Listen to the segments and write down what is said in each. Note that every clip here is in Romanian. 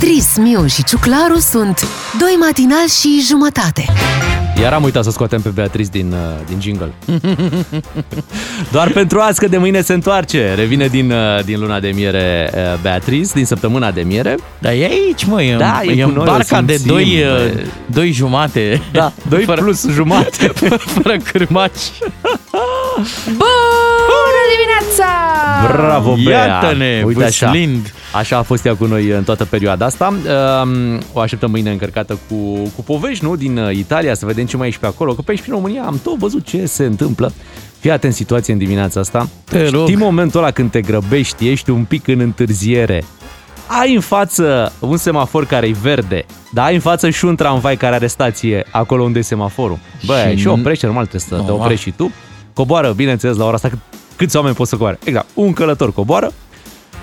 Beatrice, Miu și Ciuclaru sunt doi matinali și jumătate. Iar am uitat să scoatem pe Beatrice din, uh, din jingle. Doar pentru azi, că de mâine se întoarce. Revine din, uh, din luna de miere uh, Beatrice, din săptămâna de miere. Dar e aici, mă, e, Da, e e cu în noi, o barca de simțim, doi, bă. uh, doi jumate. Da, 2 Fără- plus jumate. Fără cârmaci. Bună dimineața! Bravo, Bea! Iată-ne, Uite așa. vâslind. Așa a fost ea cu noi în toată perioada asta. Um, O așteptăm mâine încărcată cu, cu povești, nu? Din uh, Italia, să vedem ce mai ești pe acolo. Că pe aici, prin România, am tot văzut ce se întâmplă. Fii atent situație în dimineața asta. Te rog. Știi momentul ăla când te grăbești, ești un pic în întârziere. Ai în față un semafor care e verde, dar ai în față și un tramvai care are stație acolo unde e semaforul. Bă, Și și, nu- oprește, normal trebuie să te Normal. oprești și tu. Coboară, bineînțeles, la ora asta cât, câți oameni pot să coboare. Exact, un călător coboară,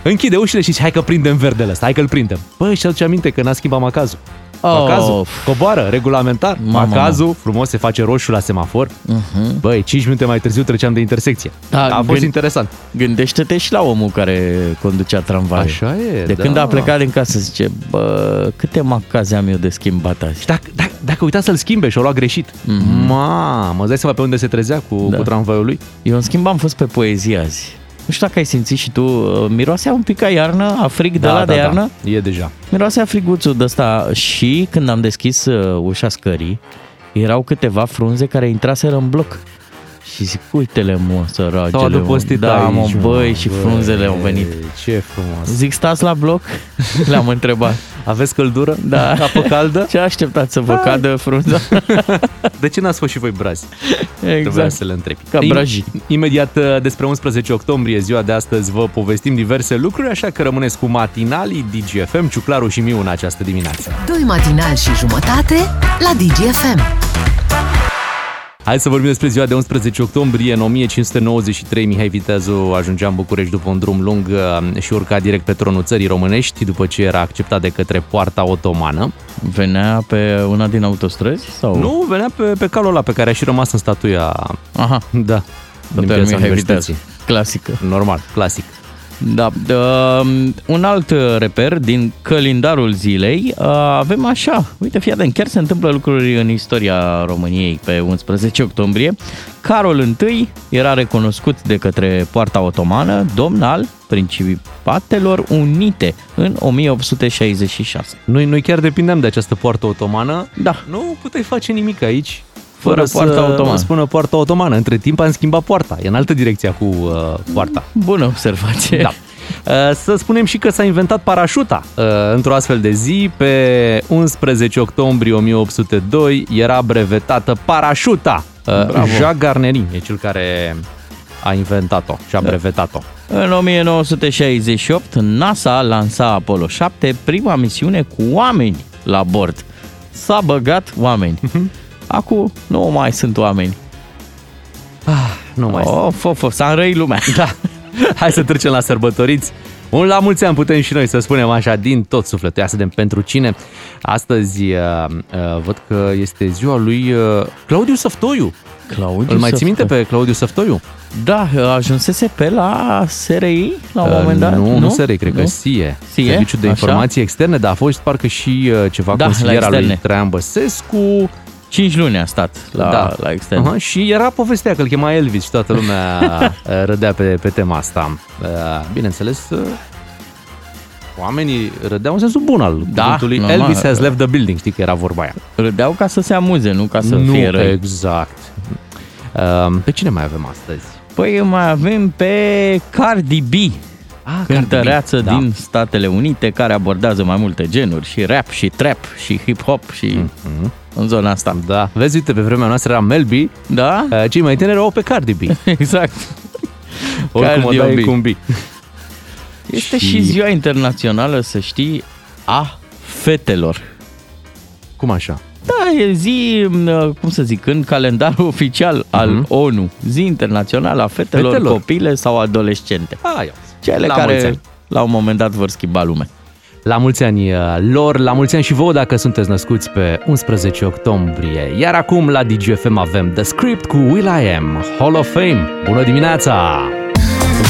închide ușile și zice, hai că prindem verdele ăsta, hai că-l prindem. Bă, și aduce aminte că n-a schimbat macazul. Oh. Macazul, coboară, regulamentar. Mamă, macazul, frumos, se face roșu la semafor. Uh-huh. Băi, 5 minute mai târziu treceam de intersecție. Da, a fost gând- interesant. Gândește-te și la omul care conducea tramvaiul. Așa e, De da. când a plecat din casă, zice, bă, câte macaze am eu de schimbat azi? Și dacă, dacă, dacă uita să-l schimbe și o lua greșit. Mm-hmm. Mamă, îți dai seama pe unde se trezea cu, Da. cu tramvaiul lui? Eu, în schimb, am fost pe poezie azi. Nu știu dacă ai simțit și tu, uh, miroasea un pic ca iarnă, a frig de la de iarnă. Da. E deja. Miroasea friguțul de ăsta și când am deschis uh, ușa scării, erau câteva frunze care intraseră în bloc. Și zic, uite-le mă, S-au săragele, mă. adăpostit Da, aici, mă, băi, și băi, frunzele au venit. Ce frumos. Zic, stați la bloc? Le-am întrebat. Aveți căldură? Da. Apă caldă? Ce așteptați să vă cadă frunza? De ce n-ați fost și voi brazi? Trebuia exact. să le întrebi. Ca brajii. Imediat uh, despre 11 octombrie, ziua de astăzi, vă povestim diverse lucruri, așa că rămâneți cu matinalii DGFM, Ciuclaru și Miu în această dimineață. Doi matinali și jumătate la DGFM. Hai să vorbim despre ziua de 11 octombrie. În 1593, Mihai Viteazu ajungea în București după un drum lung uh, și urca direct pe tronul țării românești, după ce era acceptat de către poarta otomană. Venea pe una din autostrăzi? Sau? Nu, venea pe, pe calul ăla pe care a și rămas în statuia, Aha, da, din Dr. piața Mihai Universității. Viteaz. Clasică. Normal, clasic. Da, uh, un alt uh, reper din calendarul zilei, uh, avem așa, uite, fii atent, chiar se întâmplă lucruri în istoria României pe 11 octombrie. Carol I era recunoscut de către poarta otomană, domn al Principatelor Unite în 1866. Noi, noi chiar depindeam de această poartă otomană. Da. Nu puteai face nimic aici Fără fără poarta să otomană. spună poarta otomană. Între timp am schimbat poarta. E în altă direcție cu uh, poarta. Bună observație. Da. Uh, Să spunem și că s-a inventat parașuta uh, într-o astfel de zi. Pe 11 octombrie 1802 era brevetată parașuta. Uh, Bravo. Jacques Garnerin e cel care a inventat-o și a brevetat-o. În 1968, NASA lansa Apollo 7, prima misiune cu oameni la bord. S-a băgat oameni. Acum nu mai sunt oameni. Nu mai Oh, fo, fo, s-a înrăit lumea. Da. Hai să trecem la sărbătoriți. Un la mulți ani putem și noi să spunem așa din tot sufletul. Ia să vedem pentru cine. Astăzi uh, uh, văd că este ziua lui uh, Claudiu Săftoiu. Claudiu Îl mai ții Săftă- minte pe Claudiu Săftoiu? Da, ajunsese pe la SRI la un moment dat. Uh, nu, nu SRI, cred că SIE. SIE? Serviciul de Așa? Informații Externe, dar a fost parcă și uh, ceva Da, la consilier al lui externe. Traian Băsescu. 5 luni a stat la, da. la extern. Aha, și era povestea că îl chema Elvis și toată lumea uh, râdea pe, pe tema asta. Uh, Bineînțeles, uh, oamenii râdeau în sensul bun al Da, cuvântului. normal. Elvis has left the building, știi că era vorba aia. Râdeau ca să se amuze, nu ca să nu, fie răi. exact. Uh, pe cine mai avem astăzi? Păi mai avem pe Cardi B, Ah, cântăreață Cardi B, din Statele Unite care abordează mai multe genuri, și rap, și trap, și hip-hop, și Mhm. în zona asta. Da. Vezi, uite, pe vremea noastră era Melby, Da? uh, cei mai tineri erau pe Cardi B. Exact. Oricum o Cardi dai B. cu un B. Este Și- și ziua internațională, să știi, a fetelor. Cum așa? Da, e zi, m, cum să zic, în calendarul oficial al Mhm. ONU. Zi internațională a fetelor, Fetelor. copile sau adolescente. Ah, ia. Cele La mulți care ani. la un moment dat vor schimba lumea. La mulți ani uh, lor, la mulți ani și vouă dacă sunteți născuți pe 11 octombrie. Iar acum la DGFM avem The Script cu Will I Am, Hall of Fame. Bună dimineața!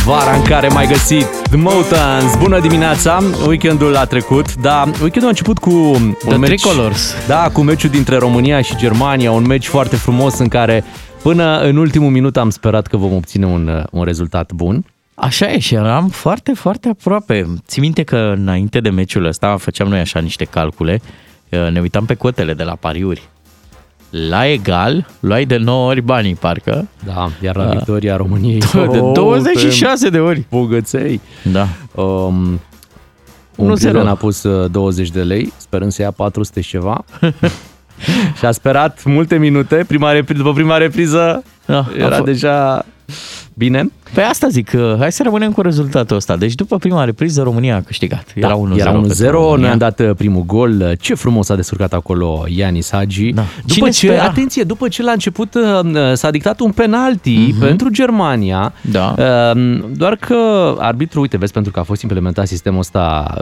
vara în care m-ai găsit The Motans, bună dimineața Weekendul a trecut, da, weekendul a început cu un The meci Tricolors. Da, cu meciul dintre România și Germania Un meci foarte frumos în care Până în ultimul minut am sperat că vom obține un, un rezultat bun Așa e și eram foarte, foarte aproape. Ți minte că înainte de meciul ăsta făceam noi așa niște calcule, ne uitam pe cotele de la pariuri. La egal, luai de 9 ori banii, parcă. Da, iar la victoria României De 26 de ori. Bogăței Da. um, Un Nu prieten a pus uh, 20 de lei, sperând să ia 400 și ceva Și a sperat multe minute, prima repriză, după prima repriză Da, a era fost- deja bine Pe asta zic, că hai să rămânem cu rezultatul ăsta. Deci după prima repriză România a câștigat. Era 1-0. Da, era 1-0, pentru noi România. am dat uh, primul gol. Ce frumos a descurcat acolo Ianis Hagi. Da. După Cine ce, spera? atenție, după ce la început uh, s-a dictat un penalti pentru Germania, Da. uh, doar că arbitru, uite, vezi, pentru că a fost implementat sistemul ăsta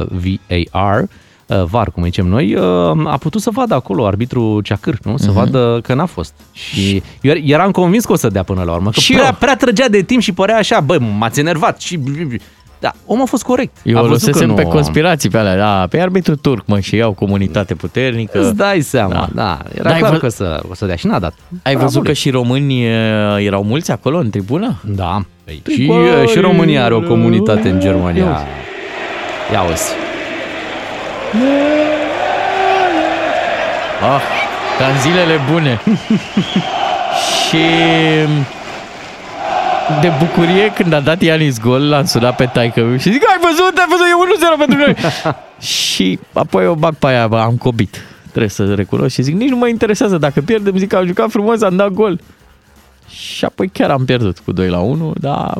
VAR, uh, VAR, cum îi zicem noi, uh, a putut să vadă acolo arbitru Ceacâr, nu? Să vadă că n-a fost. Și eu er- eram convins că o să dea până la urmă, că Și prea, eu. prea trăgea de timp și părea așa, bă, m-ați enervat și... Da, omul a fost corect. Eu a o văzut că lăsesem nu... pe conspirații pe alea, da, pe arbitru turc, mă, și iau comunitate puternică. Îți dai seama, Da. da. da. Era Da, ai clar vă- că să, o să dea și n-a dat. Ai Bravo văzut lui. că și români e, erau mulți acolo în tribună? Da. Păi, și, Tricolori. și România are o comunitate în Germania. Ia uzi. Ia uzi. Ah, ca în zilele bune. și de bucurie când a dat Ianis gol, l-am sunat pe taică și zic, ai văzut, ai văzut, e 1-0 pentru noi. și apoi o bag pe aia, bă, am cobit. Trebuie să recunosc și zic, nici nu mă interesează dacă pierdem, zic, am jucat frumos, am dat gol. Și apoi chiar am pierdut cu 2 la 1, dar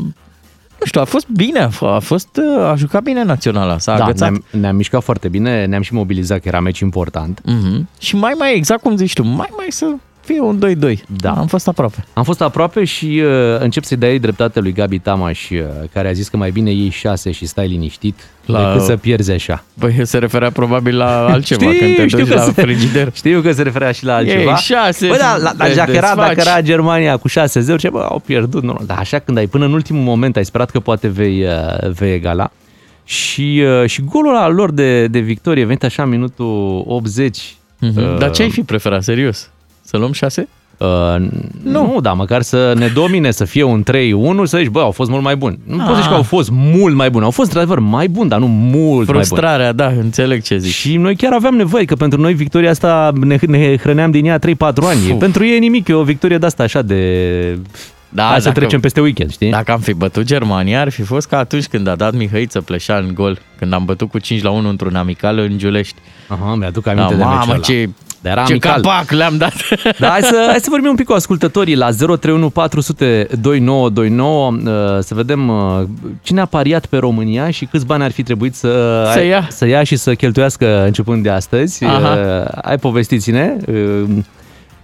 nu știu, a fost bine, a f- a fost, a jucat bine naționala, s-a Da, agățat. ne-am, ne-am mișcat foarte bine, ne-am și mobilizat că era meci important. Mhm. Și mai mai exact cum zici tu, mai mai să fie un 2-2. Da. Am fost aproape. Am fost aproape și uh, încep să-i dai dreptate lui Gabi Tamaș, uh, care a zis că mai bine iei șase și stai liniștit La- decât să pierzi așa. Păi se referea probabil la altceva, Știu, când te știu duci că la se- frigider. Știu că se referea și la altceva. Ei, șase, Bă, da, la, la, te dacă, era, desfaci. dacă era Germania cu 6-0, ce bă, au pierdut. Nu, dar așa când ai până în ultimul moment ai sperat că poate vei, uh, vei egala. Și, uh, și golul ăla lor de, de victorie venit așa în minutul 80. Mhm. uh, Dar ce ai fi preferat, serios? Să luăm șase? Uh, nu. nu, da, măcar să ne domine, să fie un 3-1, să zici, bă, au fost mult mai buni. Nu poți să zici că au fost mult mai buni. Au fost, într-adevăr, mai buni, dar nu mult mai buni. Frustrarea, da, înțeleg ce zici. Și noi chiar aveam nevoie, că pentru noi victoria asta ne, ne hrăneam din ea 3-4 ani. Uf. Pentru ei e nimic, e o victorie de asta așa de... Da, Hai să dacă- trecem peste weekend, știi? Dacă am fi bătut Germania, ar fi fost ca atunci când a dat Mihăiță Pleșan în gol, când am bătut cu 5 la 1 într-un amical în Giulești. Aha, mi-aduc Da, aminte de meciul mamă, ăla. ce, Dar era ce amical. capac le-am dat. Da, hai să, hai să vorbim un pic cu ascultătorii la 031 400 2929 uh, să vedem uh, cine a pariat pe România și câți bani ar fi trebuit să, Să ai- ia. să ia și să cheltuiască începând de astăzi. Aha. Uh, Hai povestiți-ne uh,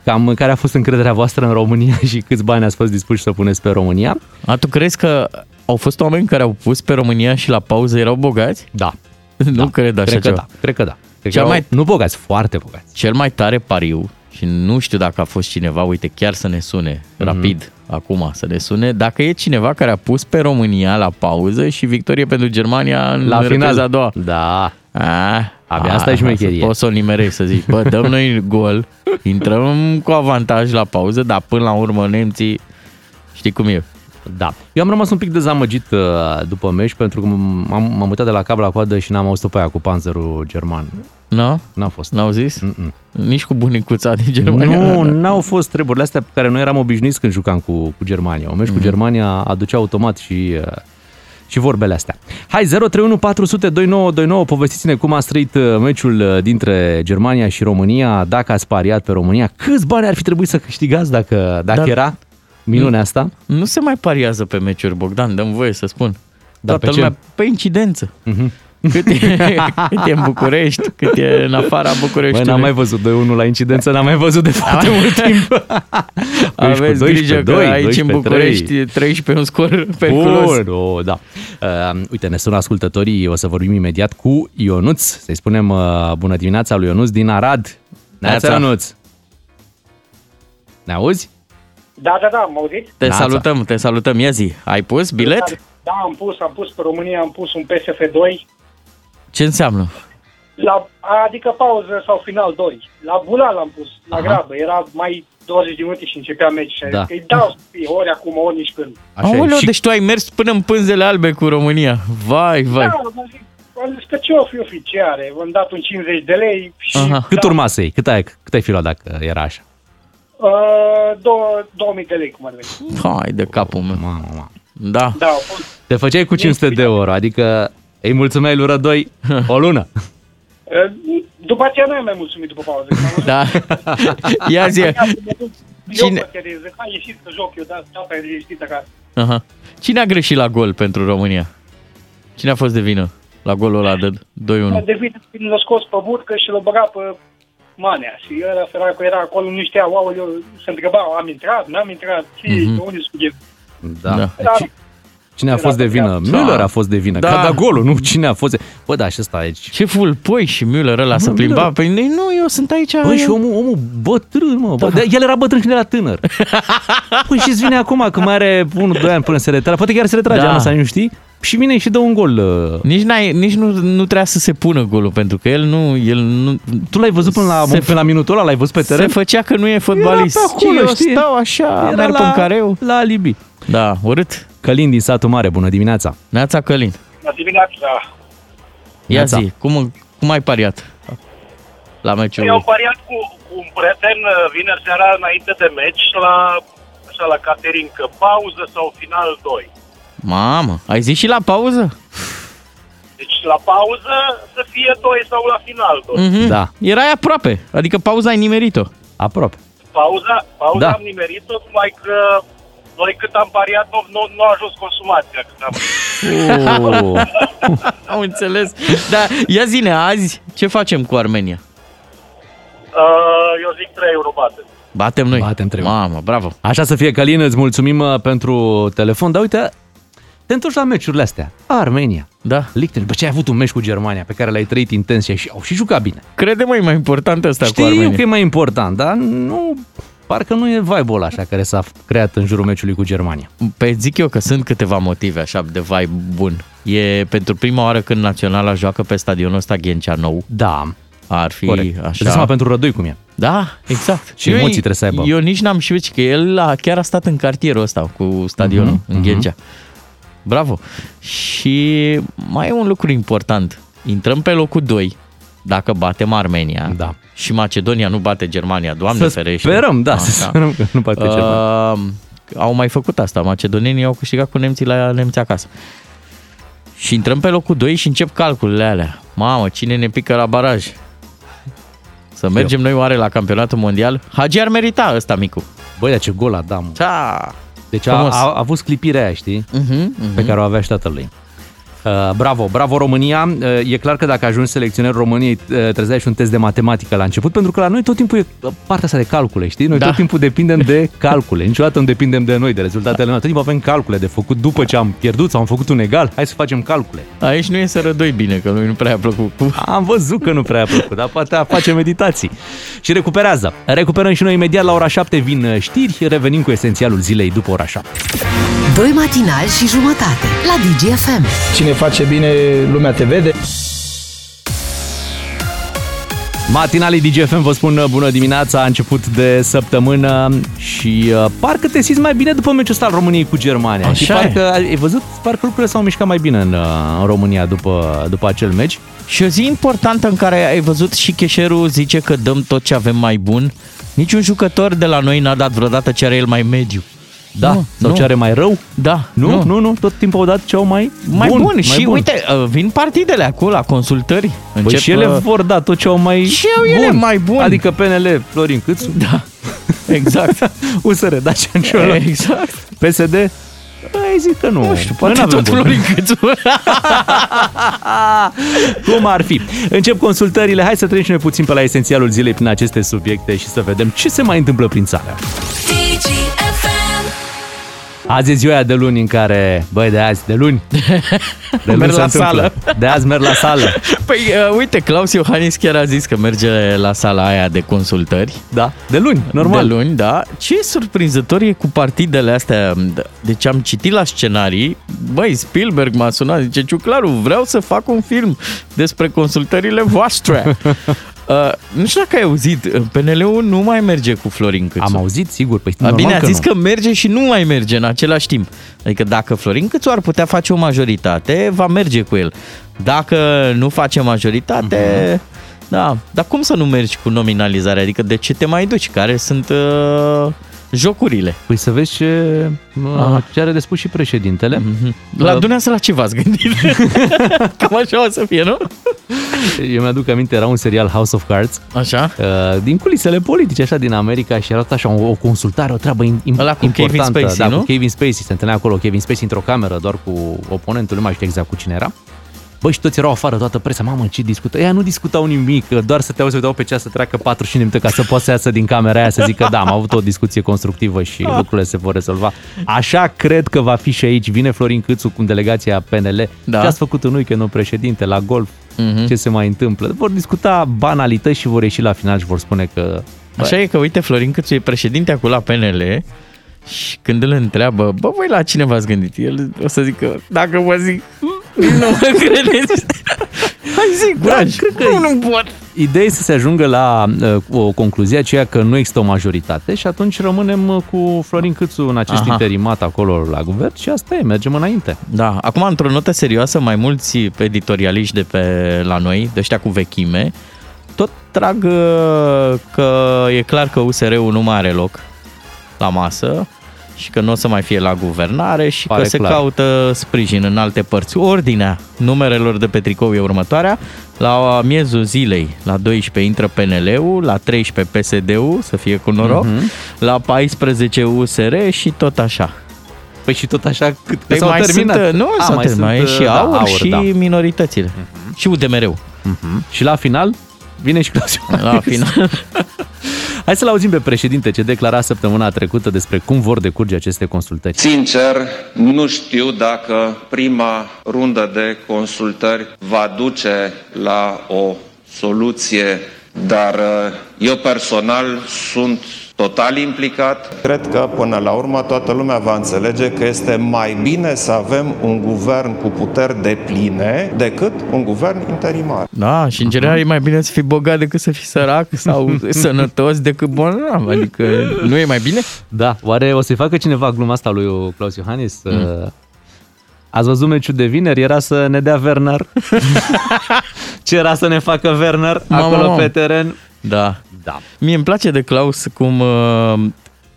cam care a fost încrederea voastră în România și câți bani ați fost dispuși să puneți pe România. A, tu crezi că au fost oameni care au pus pe România și la pauză erau bogați? Da, nu cred așa cred că ceva. da, cred că da. Cred Cel că mai- mai... Nu bogați, foarte bogați. Cel mai tare pariu, și nu știu dacă a fost cineva, uite, chiar să ne sune Mhm. rapid acum, să ne sune, dacă e cineva care a pus pe România la pauză și victorie pentru Germania în La repriza final. a doua. Da, A, Abia asta e șmecherie. Poți să o nimerești, să zici, bă, dăm noi gol, intrăm cu avantaj la pauză, dar până la urmă nemții, știi cum e. Da. Eu am rămas un pic dezamăgit uh, după meci pentru că m-am, m-am uitat de la cap la coadă și n-am auzit pe aia cu panzerul german. Nu? N-a fost. N-au zis? Mm-mm. Nici cu bunicuța din Germania. Nu, n-au fost treburile astea pe care noi eram obișnuiți când jucam cu, cu Germania. Un meci Mhm. cu Germania aducea automat și, uh, și vorbele astea. Hai, 031 400 2929, povestiți-ne cum ați trăit uh, meciul uh, dintre Germania și România, dacă ați pariat pe România, câți bani ar fi trebuit să câștigați dacă, dacă Dar- era minunea asta? Nu se mai pariază pe meciuri, Bogdan, dăm voie să spun. Dar Toată pe ce? lumea pe incidență. Mhm. Cât e, cât e în București, cât e în afara Băi, Bucureștiului. n-am mai văzut 2-1 la incidență, n-am mai văzut de foarte mult timp. Aveți 12, grijă că 2, aici 12, în București 13 un scor periculos. Bun, o, da. Uh, uite, ne sună ascultătorii, o să vorbim imediat cu Ionuț, să-i spunem uh, bună dimineața lui Ionuț din Arad. Neața, Neața. Ionuț. Ne auzi? Da, da, da, am auzit. Te Nața. salutăm, te salutăm. Ia zi, ai pus bilet? Da, am pus, am pus pe România, am pus un PSF2, Ce înseamnă? la, adică pauză sau final 2. La Bulal am pus, la Aha. grabă, era mai 20 de minute și începea meci și Da. da. îi dau fie ori acum, ori nici când. Așa e. Aoleu, Și deci tu ai mers până în pânzele albe cu România. Vai, vai. Da, am zis, am zis că ce o fi oficiare, v-am dat un 50 de lei și... Aha. cât da, urma să iei? Cât ai, cât ai fi luat dacă era așa? Uh, două, 2000 de lei, cum ar veni. Hai de capul meu. Mamă, mamă. Da. Da, au fost. Te făceai cu 500 de euro, adică îi mulțumeai lui Rădoi o lună. Uh, după aceea nu am mai mulțumit după pauză. că am văzut Da. Ia zi. Eu Cine- Cine? zic, hai ieșiți să joc eu, da, tata e liniștit acasă. Aha. Cine a greșit la gol pentru România? Cine a fost de vină la golul ăla de 2-1? De vină, l-a scos pe burcă și l-a băgat pe Manea. Și ăla săracul era acolo, nu știa, wow, eu se întreba, am intrat, n-am intrat, și Mhm. mm-hmm. unde sunt Da. Da. Dar Cine a fost de vină? Da. Müller a fost de vină. Da. Da. Că a dat golul, nu cine a fost de... Bă, da, și ăsta aici. Ce full poi și Müller ăla să Mă, plimba? Müller. Păi nu, eu sunt aici. Băi, eu- și omul, omul bătrân, mă. Bă, de, el era bătrân când era tânăr. păi și-ți vine acum, că mai are 1-2 ani până se retrage. Poate chiar se retrage Da. da. anul ăsta, nu știi? Și vine și dă un gol. uh. Nici, n-ai, nici nu, nu trebuia să se pună golul, pentru că el nu... El nu Tu l-ai văzut până la, Se- până la minutul ăla? L-ai văzut pe se teren? făcea că nu e fotbalist. Era pe acolo, eu știi? stau așa, Era merg la, pe careu. la alibi. Da, urât. Călin din satul mare, bună dimineața. Neața Călin. la dimineața, Ia Neața. zi, cum, cum ai pariat la meciul? Eu am pariat cu, cu un prieten uh, vineri seara înainte de meci la, așa, la catering, că pauză sau final 2. Mamă, ai zis și la pauză? Deci la pauză să fie 2 sau la final 2. Mm. Mhm. Da. Erai aproape, adică pauza ai nimerit-o. Aproape. Pauza, pauza Da. am nimerit-o, numai că noi cât am pariat nu, nu, nu a ajuns consumația. Cât am... Oh. Am înțeles. Da, ia zine, azi ce facem cu Armenia? Uh, eu zic 3 euro bate. Batem noi. Batem trei. Mamă, bravo. Așa să fie, Călin, îți mulțumim uh, pentru telefon. Dar uite, te întorci la meciurile astea. Armenia, Da. Liechtenstein. Bă, ce ai avut un meci cu Germania pe care l-ai trăit intens și ai și, au și jucat bine. Crede-mă, e mai important asta cu Știu Armenia. că e mai important, dar nu... Parcă nu e vibe-ul ăla așa care s-a creat în jurul meciului cu Germania. Pe zic eu că sunt câteva motive așa de vibe bun. E pentru prima oară când Naționala joacă pe stadionul ăsta Ghencea nou. Da, Ar fi corect. Îți dai așa. seama pentru Rădoi cum e. Da, exact. Ce Eu- emoții trebuie să aibă. Eu nici n-am știut că el a, chiar a stat în cartierul ăsta cu stadionul, Mhm, uh-huh, în Ghencea. Bravo. Și mai e un lucru important. Intrăm pe locul 2 dacă batem Armenia Da. și Macedonia nu bate Germania, Doamne să ferește. sperăm, da, Așa. să sperăm că nu poate ceva. Uh, au mai făcut asta. Macedonienii au câștigat cu nemții la nemți acasă. Și intrăm pe locul 2 și încep calculele alea. Mamă, cine ne pică la baraj? Să mergem noi oare la campionatul mondial? Hagi ar merita ăsta micu. Băi, dar ce gol a dat, mă. Da. Deci a, Frumos. a, a avut sclipirea aia, știi? Uh-huh, pe care o avea și tatălui. Uh, bravo, bravo România. Uh, e clar că dacă ajungi selecționer României, uh, trebuie să ai și un test de matematică la început, pentru că la noi tot timpul e uh, partea asta de calcule, știi? Noi Da. tot timpul depindem de calcule. Niciodată nu depindem de noi, de rezultatele noastre. Tot timpul avem calcule de făcut după ce am pierdut sau am făcut un egal. Hai să facem calcule. Aici nu e să rădoi bine, că lui nu prea a plăcut. Cu... Am văzut că nu prea a plăcut, dar poate face meditații. Și recuperează. Recuperăm și noi imediat la ora 7 vin uh, știri, revenim cu esențialul zilei după ora 7. Doi matinali și jumătate la DGFM. Cine face bine, lumea te vede. Matinalii DGFM vă spun uh, bună dimineața, a început de săptămână și uh, parcă te simți mai bine după meciul ăsta al României cu Germania. Așa și e. parcă, ai văzut, parcă lucrurile s-au mișcat mai bine în, uh, în România după, după acel meci. Și o zi importantă în care ai văzut și Cheșerul zice că dăm tot ce avem mai bun. Niciun jucător de la noi n-a dat vreodată ce are el mai mediu. Da, Nu, sau nu. ce are mai rău? Da, Nu, nu, nu, nu tot timpul au dat ce au mai, Mai bun, bun. și bun. uite, uh, vin partidele acolo la consultări. Păi Încep, și ele uh, vor da tot ce au mai Și au ele bun. mai bun. Adică PNL, Florin Câțu, Da, exact. USR, Dacian Cioloș, exact. PSD, Ai zic că nu. Nu știu, Noi poate n-avem tot bun. Florin Câțu. Cum ar fi? Încep consultările. Hai să trecem și noi puțin pe la esențialul zilei prin aceste subiecte și să vedem ce se mai întâmplă prin țară. Azi e ziua aia de luni în care, băi, de azi, de luni. De Merg se la întâmplă. sală. De azi merg la sală. Păi, uh, uite, Claus Iohannis chiar a zis că merge la sala aia de consultări. Da, de luni, normal. De luni, da. Ce surprinzător e cu partidele astea. Deci am citit la scenarii, băi, Spielberg m-a sunat, zice, Ciuclaru, vreau să fac un film despre consultările voastre. Uh, nu știu dacă ai auzit, uh, PNL-ul nu mai merge cu Florin Câțu. Am auzit, sigur. Păi, A, normal bine, a că zis nu. că merge și nu mai merge în același timp. Adică dacă Florin Câțu ar putea face o majoritate, va merge cu el. Dacă nu face majoritate, Mhm. da. Dar cum să nu mergi cu nominalizarea? Adică de ce te mai duci? Care sunt uh, jocurile? Păi să vezi ce, Aha. ce are de spus și președintele. Mhm. La Uh, dumneavoastră la ce v-ați gândit? Cam așa o să fie, nu? Eu mi-aduc aminte, era un serial House of Cards, Așa? uh, din culisele politice, așa, din America și era tot așa o, o consultare, o treabă im- im- Ăla cu importantă. Kevin Spacey, da, nu? cu Kevin Spacey, se întâlnea acolo Kevin Spacey într-o cameră, doar cu oponentul, nu mai știu exact cu cine era. Băi, și toți erau afară, toată presa, mamă, ce discută? Ea nu discutau nimic, că doar să te auzi, să uitau pe ceas să treacă 45 de minute ca să poată să iasă din camera aia să zică, da, am avut o discuție constructivă și lucrurile se vor rezolva. Așa cred că va fi și aici. Vine Florin Câțu cu delegația PNL. Da. Ce ați făcut în weekend, domnul președinte, la golf? Mhm. Ce se mai întâmplă? Vor discuta banalități și vor ieși la final și vor spune că Așa e că, uite, Florin Câțu e președinte acolo la PNL și când îl întreabă, bă, voi la cine v-ați gândit? El o să zică, dacă vă zic, nu mă credeți. Hai zic, curaj. cred că nu, nu pot. Ideea e să se ajungă la uh, o concluzie aceea că nu există o majoritate și atunci rămânem uh, cu Florin Câțu în acest Aha. interimat acolo la guvern și asta e, mergem înainte. Da, acum într-o notă serioasă, mai mulți editorialiști de pe la noi, de ăștia cu vechime, tot trag uh, că e clar că USR-ul nu mai are loc la masă și că nu o să mai fie la guvernare și Pare că se clar. caută sprijin în alte părți. Ordinea numerelor de pe tricou e următoarea. La miezul zilei, la 12 intră PNL-ul, la 13 PSD-ul, să fie cu noroc, Mhm. la 14 USR și tot așa. Păi și tot așa cât Păi s-au mai terminat. sunt, nu, A, s-au mai terminat, sunt, e și da, aur, aur, și da. minoritățile. Și UDMR-ul. Mhm. Și la final vine și Claus Iohannis. La final. Hai să-l auzim pe președinte ce declara săptămâna trecută despre cum vor decurge aceste consultări. Sincer, nu știu dacă prima rundă de consultări va duce la o soluție, dar uh, eu personal sunt total implicat. Cred că până la urmă toată lumea va înțelege că este mai bine să avem un guvern cu puteri de pline decât un guvern interimar. Da, și în general e mai bine să fii bogat decât să fii sărac sau sănătos decât bolnav. Adică nu e mai bine? Da, oare o să-i facă cineva gluma asta lui Claus Iohannis? Mm. Ați văzut meciul de vineri? Era să ne dea Werner. Ce era să ne facă Werner Mamă, acolo mamă. pe teren? Da. Da. Mie îmi place de Claus cum uh,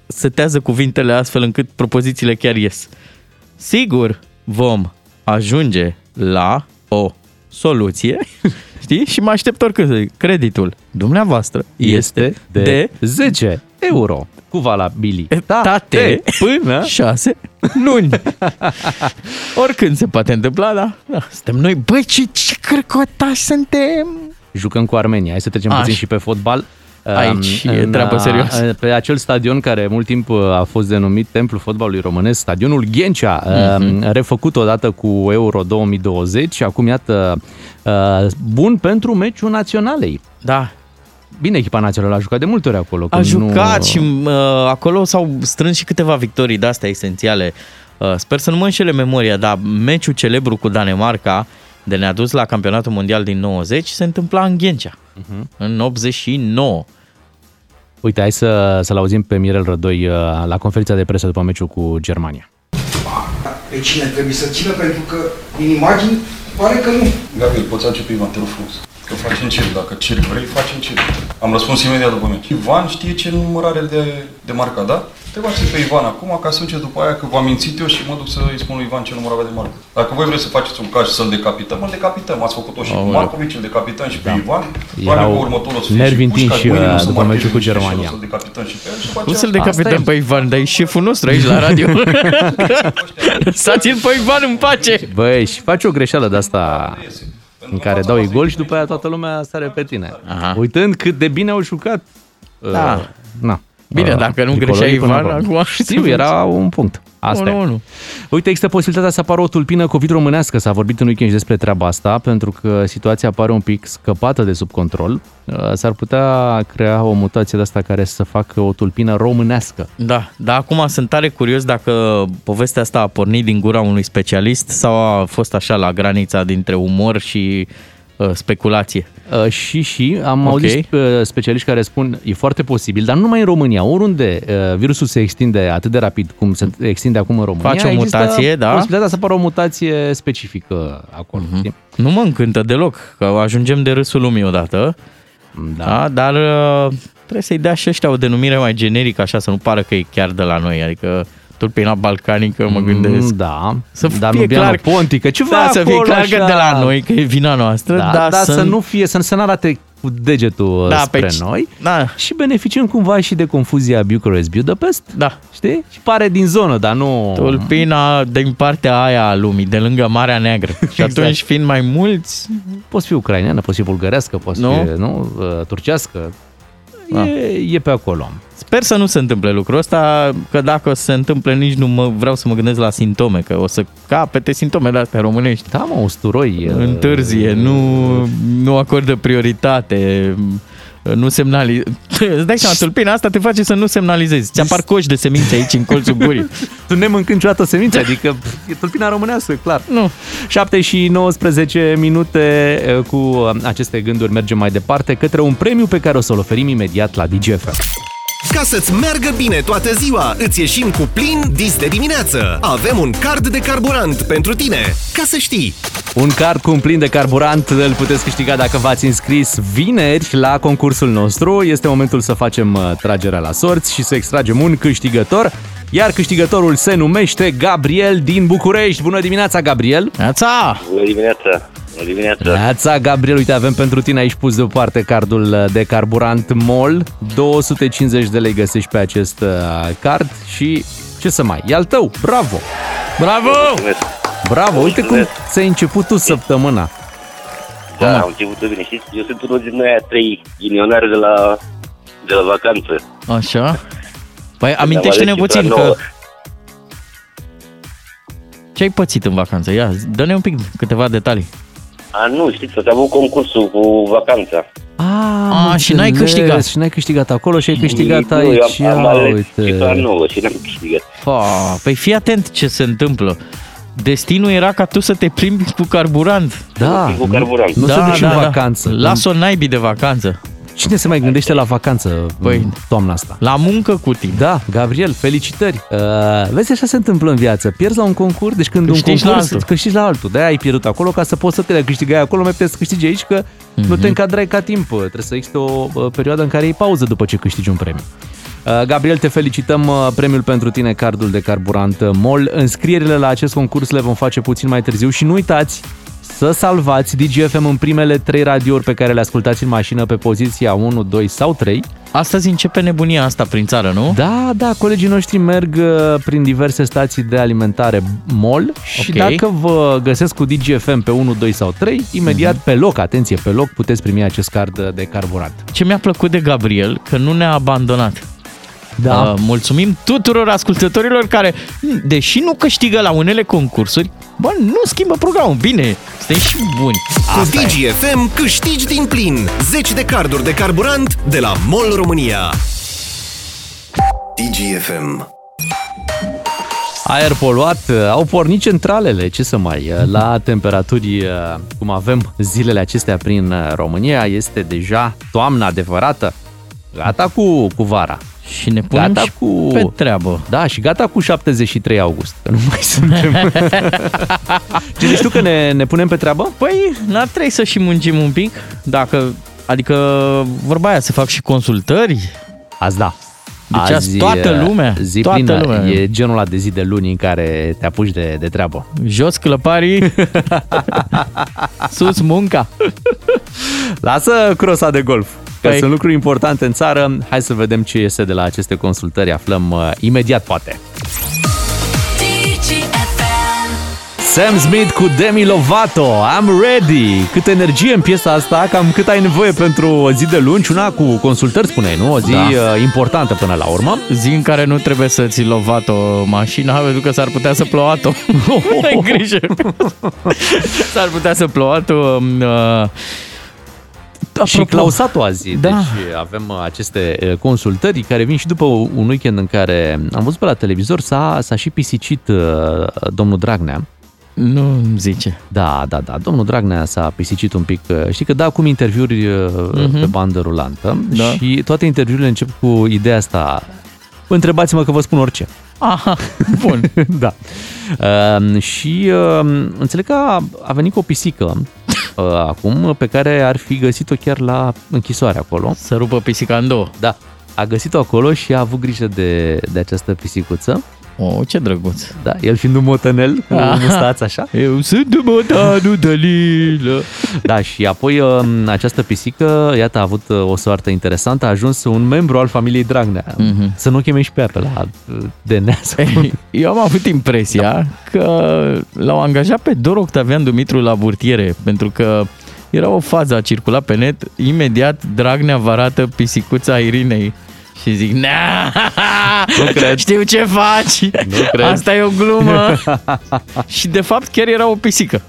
setează cuvintele astfel încât propozițiile chiar ies. Sigur vom ajunge la o soluție, știi? Și mă aștept oricând să zic, creditul dumneavoastră Este de, de 10 euro cu valabilitate până... 6 luni. Oricând se poate întâmpla, da? da. Suntem noi, băi, ce, ce crăcotași suntem! Jucăm cu Armenia. Hai să trecem Așa. puțin și pe fotbal. Aici Um, e în, treabă uh, serioasă. Pe acel stadion care mult timp uh, a fost denumit Templul Fotbalului Românesc, stadionul Ghencea, Mhm. uh, refăcut odată cu Euro 2020 și acum iată uh, bun pentru meciul naționalei. Da, Bine, echipa națională a jucat de multe ori acolo. A când jucat nu... și uh, acolo s-au strâns și câteva victorii de astea esențiale. Uh, sper să nu mă înșele memoria, dar meciul celebru cu Danemarca, de ne-a dus la campionatul mondial din 90, se întâmpla în Ghencea, uh-huh. în 89. Uite, hai să, să-l auzim pe Mirel Rădoi uh, la conferința de presă după meciul cu Germania. pe cine trebuie să țină, pentru că din imagini pare că nu. Gabriel, poți începe Ivan, te rog frumos. Că facem cer, dacă cer vrei, facem cer. Am răspuns imediat după meci. Ivan știe ce număr are de, de marcat, da? Te bați pe Ivan acum, ca să începi după aia că v-am mințit eu și mă duc să îi spun lui Ivan ce număr avea de marcat. Dacă voi vreți să faceți un caz și să-l decapităm, îl decapităm. Ați făcut-o și cu Aoleu. Marcovici, îl decapităm și pe Ivan. Erau Probabil că următorul o să fie nervi și Pușcaș, întinși, mâine uh, o să după marcheze meciul cu niște și Germania. O să-l decapităm și pe el și după Nu aceea- să-l Asta decapităm e. pe Ivan, dar e șeful nostru aici la radio. Lăsați-l pe Ivan în pace! Băi, și faci o greșeală de asta în care dau fața gol și după aia toată lumea sare pe tine. Aha. Uitând cât de bine au jucat. Da. Uh, Na. Bine, uh, dacă nu tricolorii greșea până Ivan, acolo. acum Știu, era un punct. Asta Unu, e. unu. Uite, există posibilitatea să apară o tulpină COVID românească. S-a vorbit în weekend și despre treaba asta, pentru că situația pare un pic scăpată de sub control. Uh, S-ar putea crea o mutație de asta care să facă o tulpină românească. Da, dar acum sunt tare curios dacă povestea asta a pornit din gura unui specialist sau a fost așa la granița dintre umor și uh, speculație. Uh, și și am Ok. auzit uh, specialiști care spun e foarte posibil, dar nu numai în România, oriunde uh, virusul se extinde atât de rapid cum se extinde acum în România, Face o există mutație, da? posibilitatea să apară o mutație specifică acolo. știi? Nu mă încântă deloc, că ajungem de râsul lumii odată, Da. da, dar uh, trebuie să-i dea și ăștia o denumire mai generică, așa, să nu pară că e chiar de la noi, adică tulpina balcanică, mă gândesc. Mm, Da, Să dar fie nu clar- clar, pontică, ceva Da, să fie acolo clar că așa. de la noi, că e vina noastră, da, dar dar să, să nu fie, să, să nu arate cu degetul Da, da, spre pe- noi Da, și beneficiem cumva și de confuzia Bucharest-Budapest, da. știi? Și pare din zonă, dar nu... Tulpina din partea aia a lumii, de lângă Marea Neagră. Și Exact. atunci, fiind mai mulți, Poți fi ucraineană, poți fi bulgărească, poți Nu? fi nu? Uh, turcească. Da. E, e pe acolo. sper să nu se întâmple lucrul ăsta, că dacă se întâmplă nici nu mă, vreau să mă gândesc la simptome, că o să capete simptomele astea românești. Da, mă, usturoi. uh, Întârzie, nu, nu acordă prioritate, nu semnali... Îți dai seama, tulpina asta te face să nu semnalizezi. Ți apar coși de semințe aici în colțul gurii. Tu nemâncând niciodată semințe, adică e tulpina românească, clar. Nu. 7 și 19 minute uh, cu uh, aceste gânduri mergem mai departe către un premiu pe care o să-l oferim imediat la DGFM. Ca să-ți meargă bine toată ziua, îți ieșim cu plin dis de dimineață. Avem un card de carburant pentru tine, ca să știi. Un card cu un plin de carburant îl puteți câștiga dacă v-ați înscris vineri la concursul nostru. Este momentul să facem uh, tragerea la sorți și să extragem un câștigător. Iar câștigătorul se numește Gabriel din București. Bună dimineața, Gabriel! Neața! Bună dimineața! Bună dimineața! Neața, Gabriel, uite, avem pentru tine aici pus deoparte cardul de carburant MOL. 250 de lei găsești pe acest uh, card și ce să mai, e al tău, bravo! Bravo! Mulțumesc! Bravo, uite cum Mulțumesc. ți-ai început tu săptămâna. Da, am început bine. Știți, eu sunt unul din aia trei ghinionari de la, de la vacanță. Așa. Păi amintește-ne Am ales puțin cifra că... nouă. Ce ai pățit în vacanță? Ia, dă-ne un pic câteva detalii. A, nu, știți, să avut concursul cu vacanța. Ah, A, și n-ai câștigat. Și n-ai câștigat acolo și ai câștigat nu, aici. eu am, am Ia ales uite. cifra nouă și n-am câștigat. Pa, păi fii atent ce se întâmplă. Destinul era ca tu să te plimbi cu carburant. Da, Cu carburant. nu se duci în vacanță. Lasă-o naibii de vacanță. Cine se mai gândește la vacanță Păi- păi, toamna asta? La muncă cu tine. Da, Gabriel, felicitări! Uh, vezi, așa se întâmplă în viață. Pierzi la un concurs, deci când Câștigi un la concurs altul. câștigi la altul. De-aia ai pierdut acolo ca să poți să te le câștigai acolo, mai puteți să câștigi aici, că mm-hmm. nu te încadrai ca timp. Trebuie să existe o uh, perioadă în care iei pauză după ce câștigi un premiu. Uh, Gabriel, te felicităm uh, premiul pentru tine, cardul de carburant uh, MOL. Înscrierile la acest concurs le vom face puțin mai târziu și nu uitați să salvați DGFM în primele trei radiouri pe care le ascultați în mașină pe poziția 1, 2 sau 3. Astăzi începe nebunia asta prin țară, nu? Da, da, colegii noștri merg uh, prin diverse stații de alimentare MOL și Ok. dacă vă găsesc cu DGFM pe 1, 2 sau 3, imediat pe loc, atenție, pe loc puteți primi acest card de carburant. Ce mi-a plăcut de Gabriel, că nu ne-a abandonat. Da. Uh, mulțumim tuturor ascultătorilor care, deși nu câștigă la unele concursuri, bă, nu schimbă programul. Bine, suntem și buni. Cu DGFM câștigi din plin 10 de carduri de carburant de la MOL România. DGFM Aer poluat, uh, au pornit centralele, ce să mai, uh, la temperaturi uh, cum avem zilele acestea prin uh, România, este deja toamna adevărată. Gata cu, cu vara. Și ne punem Gata și cu... pe treabă. Da, și gata cu 73 august, că nu mai suntem. Ce zici tu că ne, ne punem pe treabă? Păi, n-ar trebui să și muncim un pic, dacă, adică vorba aia, se fac și consultări. Azi da. Deci azi toată lumea, zi toată plină, lumea. E genul ăla de zi de luni în care te apuci de, de treabă. Jos clăparii, sus munca. Lasă crosa de golf. Că Păi. sunt lucruri importante în țară. Hai să vedem ce iese de la aceste consultări. Aflăm uh, imediat, poate. Sam Smith cu Demi Lovato, I'm ready. Cât energie în piesa asta, cam cât ai nevoie pentru o zi de lungi, una cu consultări, spuneai, nu? O zi Da. da. importantă până la urmă. Zi în care nu trebuie să ți Lovato mașina, pentru că s-ar putea să plouato. Ai grijă. s-ar putea să plouato. Uh, Și clausatul azi. Da. Deci avem uh, aceste uh, consultări care vin și după un weekend în care am văzut pe la televizor s-a, s-a și pisicit uh, domnul Dragnea. Nu îmi zice. Da, da, da. Domnul Dragnea s-a pisicit un pic. uh, Știi că da acum interviuri uh, Mhm. pe bandă rulantă Da. și toate interviurile încep cu ideea asta. Întrebați-mă că vă spun orice. Aha, bun. da. Uh, și uh, înțeleg că a, a venit cu o pisică uh, acum pe care ar fi găsit-o chiar la închisoare acolo. Să rupă pisica în două. Da. A găsit-o acolo și a avut grijă de, de această pisicuță. Oh, ce drăguț. Da, el fiind un motanel cu Ah. mustață așa. Eu sunt motanul Dalilă. Da, și apoi uh, această pisică, iată, a avut uh, o soartă interesantă, a ajuns un membru al familiei Dragnea. Mhm. Să nu o cheme și pe ea pe la uh, DNA. Să Eu am avut impresia da. că l-au angajat pe Dor Octavian Dumitru la burtiere, pentru că era o fază, a circulat pe net, imediat Dragnea vă arată pisicuța Irinei și zic, "Nea, Nu cred. știu ce faci, Nu cred. asta e o glumă. și de fapt chiar era o pisică.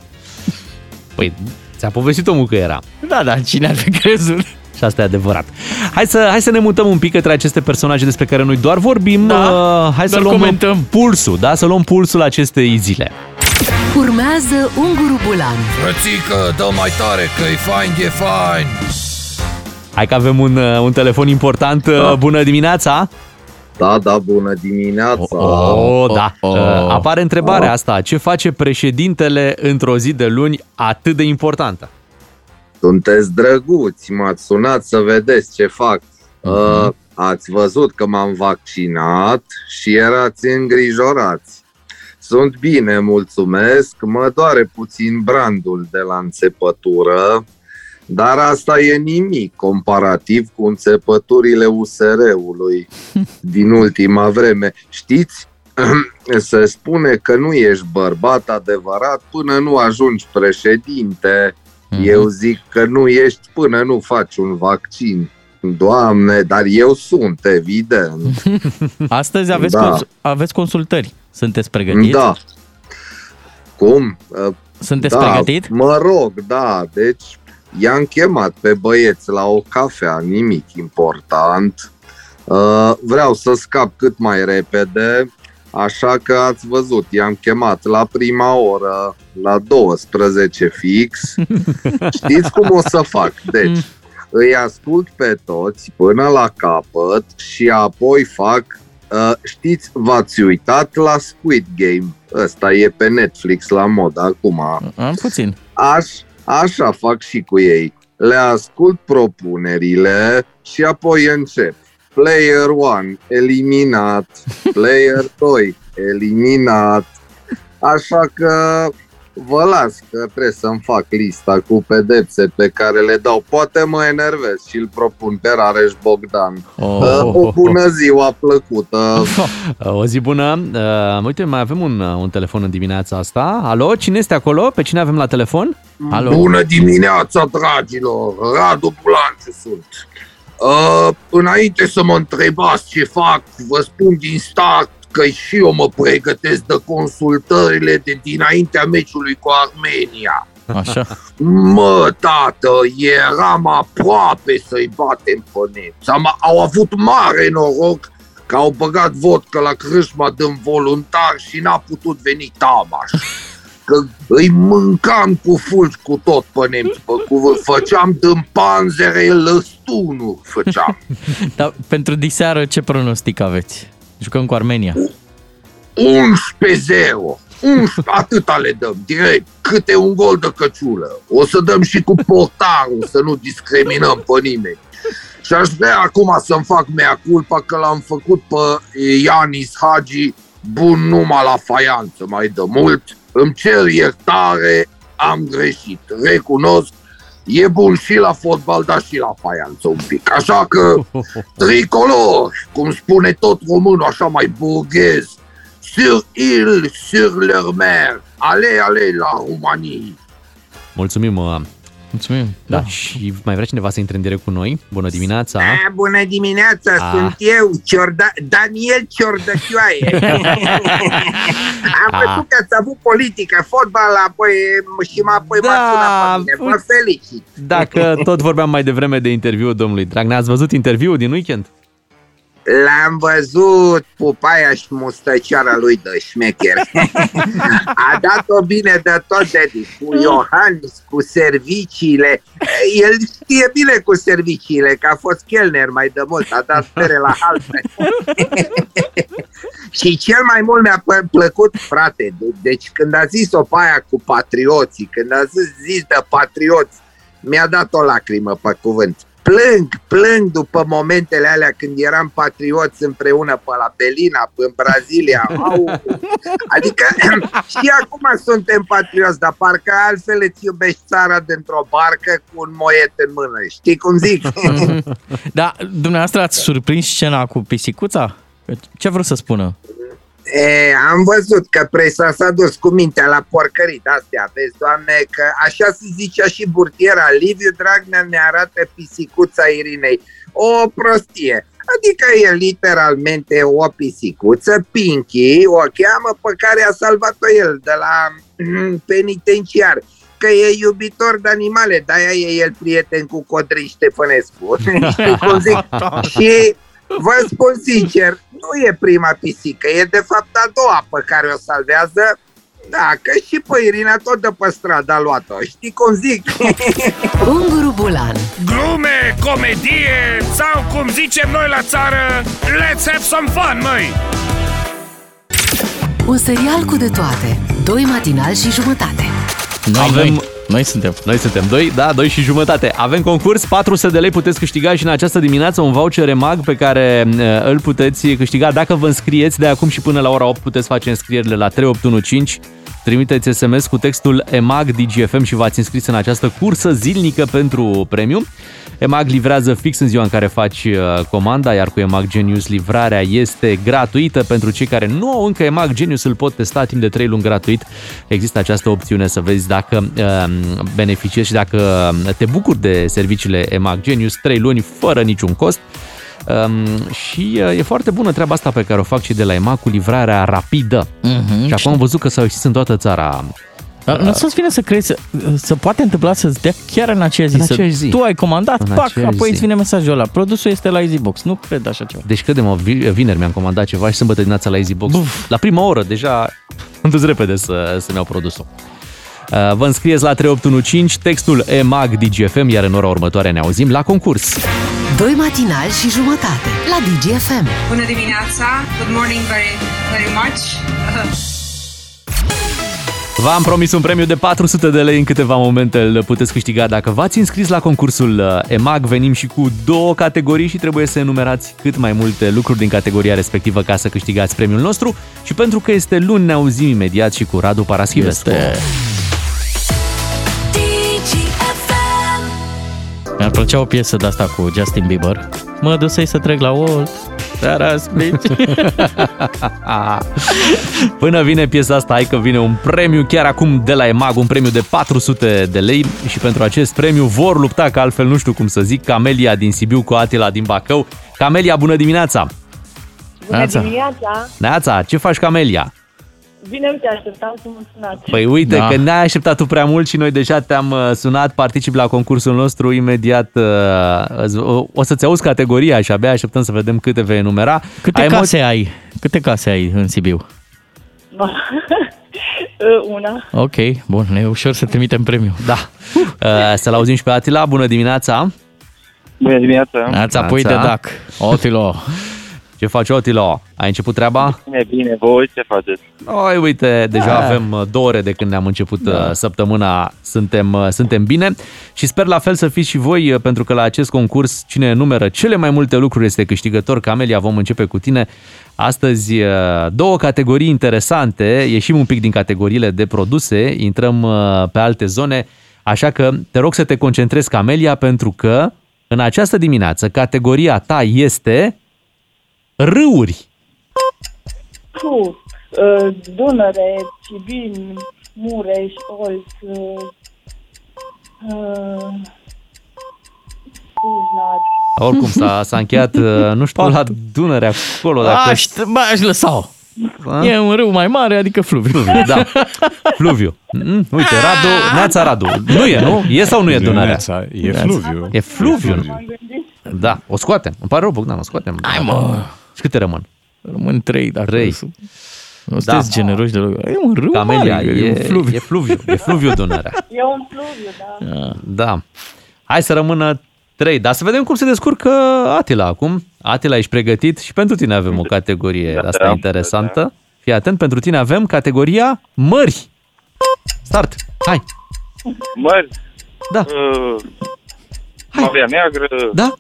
Păi, ți-a povestit omul că era. Da, da, cine ar fi crezut? Și asta e adevărat. Hai să, hai să ne mutăm un pic către aceste personaje despre care noi doar vorbim. Da, uh, hai să doar luăm comentăm. pulsul, da? Să luăm pulsul acestei zile. Urmează Unguru Bulan Frățică, dă mai tare că e fain, e fain Hai că avem un, uh, un telefon important. Da. Bună dimineața! Da, da, bună dimineața! Oh, da. Uh, Apare întrebarea asta. Ce face președintele într-o zi de luni atât de importantă? Sunteți drăguți, m-ați sunat să vedeți ce fac. Uh, ați văzut că m-am vaccinat și erați îngrijorați. Sunt bine, mulțumesc, mă doare puțin brandul de la înțepătură, dar asta e nimic comparativ cu înțepăturile USR-ului din ultima vreme. Știți, se spune că nu ești bărbat adevărat până nu ajungi președinte. Eu zic că nu ești până nu faci un vaccin. Doamne, dar eu sunt, evident. Astăzi aveți, Da. cons- aveți consultări. Sunteți pregătiți? Da. Cum? Uh, Sunteți da, pregătit? Mă rog, da. Deci i-am chemat pe băieți la o cafea, nimic important. Uh, vreau să scap cât mai repede, așa că ați văzut, i-am chemat la prima oră, la 12 fix. Știți cum o să fac? Deci, îi ascult pe toți până la capăt și apoi fac Uh, știți, v-ați uitat la Squid Game? Ăsta e pe Netflix la mod acum. Am puțin. Aș, așa fac și cu ei. Le ascult propunerile și apoi încep. Player 1, eliminat. Player 2, eliminat. Așa că vă las că trebuie să-mi fac lista cu pedepse pe care le dau. Poate mă enervez și îl propun pe Rareș Bogdan. Oh. O bună ziua plăcută! O zi bună. Uh, uite, mai avem un, uh, un telefon în dimineața asta. Alo, cine este acolo? Pe cine avem la telefon? Alo. Bună dimineața, dragilor! Radu Bulanciu sunt. Uh, înainte să mă întrebați ce fac, vă spun din start că și eu mă pregătesc de consultările de dinaintea meciului cu Armenia. Așa. Mă, tată, eram aproape să-i batem pe nemți. Am, au avut mare noroc că au băgat vodcă la crâșma din voluntar și n-a putut veni Tamaș. Că îi mâncam cu fulgi cu tot pe nemți, pe cuvânt. Făceam din panzere lăstunul, făceam. Dar pentru diseară ce pronostic aveți? Jucăm cu Armenia. 11-0. 11, atâta le dăm, direct. Câte un gol de căciulă. O să dăm și cu portarul, să nu discriminăm pe nimeni. Și aș vrea acum să-mi fac mea culpa că l-am făcut pe Ianis Hagi bun numai la faianță mai de mult. Îmi cer iertare, am greșit. Recunosc, e bun și la fotbal, dar și la faianță un pic. Așa că, tricolor, cum spune tot românul, așa mai burghez, sur île, sur leur mer, ale, ale la umanii. Mulțumim, uh, Mulțumim. Da. Și mai vrea cineva să intre în direct cu noi? Bună dimineața! A, bună dimineața, A. sunt eu, Ciorda, Daniel Ciordăchioaie. Am A. văzut că ați avut politică, fotbal, apoi și mă apoi Da, m-ați sunat pe mine. Vă uite. felicit. Dacă tot vorbeam mai devreme de interviul domnului Dragnea, ați văzut interviul din weekend? L-am văzut pupaia și mustăcioara lui de șmecher. A dat-o bine de tot de cu Iohannis, cu serviciile. El știe bine cu serviciile, că a fost chelner mai de mult, a dat bere la halpe. și cel mai mult mi-a pă- plăcut, frate, de- deci când a zis-o pe aia cu patrioții, când a zis, zis de patrioți, mi-a dat o lacrimă pe cuvânt. Plâng, plâng după momentele alea când eram patrioți împreună pe la Belina, în Brazilia. Au. Adică și acum suntem patrioți, dar parcă altfel îți iubești țara dintr-o barcă cu un moet în mână. Știi cum zic? Da, dumneavoastră ați surprins scena cu pisicuța? Ce vreau să spună? E, am văzut că presa s-a dus cu mintea la porcării de-astea, vezi, doamne, că așa se zicea și burtiera, Liviu Dragnea ne arată pisicuța Irinei. O prostie. Adică e literalmente o pisicuță, Pinky, o cheamă pe care a salvat-o el de la mm, penitenciar că e iubitor de animale, de-aia e el prieten cu Codrin Ștefănescu. Știi cum zic? Și vă spun sincer, nu e prima pisică, e de fapt a doua pe care o salvează. Da, că și pe Irina tot de pe stradă a luat-o. Știi cum zic? Unguru Bulan Glume, comedie sau cum zicem noi la țară, let's have some fun, măi! Un serial cu de toate Doi matinali și jumătate Noi, Avem- noi, noi suntem. Noi suntem doi, da, doi și jumătate. Avem concurs, 400 de lei puteți câștiga și în această dimineață un voucher EMAG pe care uh, îl puteți câștiga dacă vă înscrieți de acum și până la ora 8 puteți face înscrierile la 3815. Trimiteți SMS cu textul EMAG DGFM și v-ați înscris în această cursă zilnică pentru premiu. EMAG livrează fix în ziua în care faci uh, comanda, iar cu EMAG Genius livrarea este gratuită. Pentru cei care nu au încă EMAG Genius îl pot testa timp de 3 luni gratuit. Există această opțiune să vezi dacă uh, beneficiezi și dacă te bucuri de serviciile EMAG Genius 3 luni fără niciun cost. Um, și uh, e foarte bună treaba asta pe care o fac și de la EMAG cu livrarea rapidă. Mhm. Și acum am văzut că s-au extins în toată țara Dar nu să-ți vine să crezi, să poate întâmpla să-ți dea chiar în aceeași zi. În să, aceeași zi. Tu ai comandat, În pac, aceeași apoi zi. îți vine mesajul ăla. Produsul este la EasyBox. Nu cred așa ceva. Deci credem, vineri mi-am comandat ceva și sâmbătă dimineața la EasyBox. Buf. La prima oră deja am dus repede să, să-mi iau produsul. Uh, Vă înscrieți la 3815, textul EMAG DGFM, iar în ora următoare ne auzim la concurs. Doi matinali și jumătate La DGFM Bună dimineața! Good morning very, very much! V-am promis un premiu de 400 de lei în câteva momente îl puteți câștiga dacă v-ați înscris la concursul uh, EMAG. Venim și cu două categorii și trebuie să enumerați cât mai multe lucruri din categoria respectivă ca să câștigați premiul nostru. Și pentru că este luni, ne auzim imediat și cu Radu Paraschivescu. Este. Mi-ar plăcea o piesă de asta cu Justin Bieber. Mă duc să-i să trec la Walt. Seara splici. Până vine piesa asta, hai că vine un premiu chiar acum de la EMAG, un premiu de 400 de lei și pentru acest premiu vor lupta, că altfel nu știu cum să zic, Camelia din Sibiu cu Atila din Bacău. Camelia, bună dimineața! Bună Neața. dimineața! Neața, ce faci, Camelia? Bine, uite, așteptam să mă sunați. Păi uite, Da. da. că ne-ai așteptat tu prea mult și noi deja te-am uh, sunat, participi la concursul nostru imediat. uh, îți- O, o să-ți auzi categoria și abia așteptăm să vedem câte vei enumera. Câte Ai case ai? Câte case ai în Sibiu? Una. Ok, bun, e ușor să trimitem premiu. Da. Uh, Să-l auzim și pe Atila. Bună dimineața! Bună dimineața! Ați apoi de dac. Otilo. Ce faci, Otilo? Ai început treaba? Bine, bine, voi ce faceți? Oi, uite, deja Da. avem uh, două ore de când ne-am început da. săptămâna, suntem, uh, suntem bine și sper la fel să fiți și voi, uh, pentru că la acest concurs cine numeră cele mai multe lucruri este câștigător. Camelia, vom începe cu tine. Astăzi uh, două categorii interesante, ieșim un pic din categoriile de produse, intrăm uh, pe alte zone, așa că te rog să te concentrezi, Camelia, pentru că în această dimineață categoria ta este râuri. Puh, uh, Dunăre, Cibin, Mureș, Olc, uh, uh, Cluj-Napoca. Oricum s-a, s-a încheiat, uh, nu știu, la Dunăre acolo. Dacă... Aș, bă, aș lăsa-o. A? E un râu mai mare, adică fluviu. Fluviu, da. Fluviu. Mm, uite, Radu, Neața Radu. Nu e, nu? E sau nu e Nu e Dunărea? Neața, e fluviu. E fluviu. E fluviu. Da, o scoatem. Îmi pare rău, Bogdan, o scoatem. Hai, mă. Și câte rămân? Rămân trei, dacă Trei. Nu sunteți generoși deloc. E un râu Camelia, mare, e, un fluviu. e fluviu. E fluviu Dunărea. E un fluviu, da. Da. Hai să rămână trei. Dar să vedem cum se descurcă Atila acum. Atila, ești pregătit? Și pentru tine avem o categorie Da, asta da, interesantă. Fii atent, pentru tine avem categoria mări. Start. Hai. Mări. Da. Uh, Marea Neagră. Da.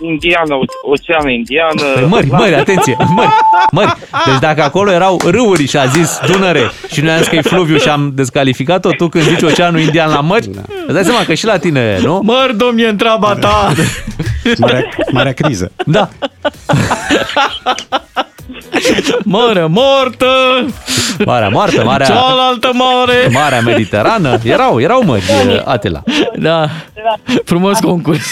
Indiană, O- Oceană Indiană. Păi mări, mări, atenție, mări, mări. Deci dacă acolo erau râuri și a zis Dunăre și noi am zis că e fluviu și am descalificat-o, tu când zici Oceanul Indian la mări, da. îți dai seama că și la tine, nu? Măr, domnie, întreaba ta! Marea, marea criză. Da. Mare moartă! Marea moartă, marea... Cealaltă mare! Marea Mediterană. Erau, erau mări, Atila. Da. Frumos concurs.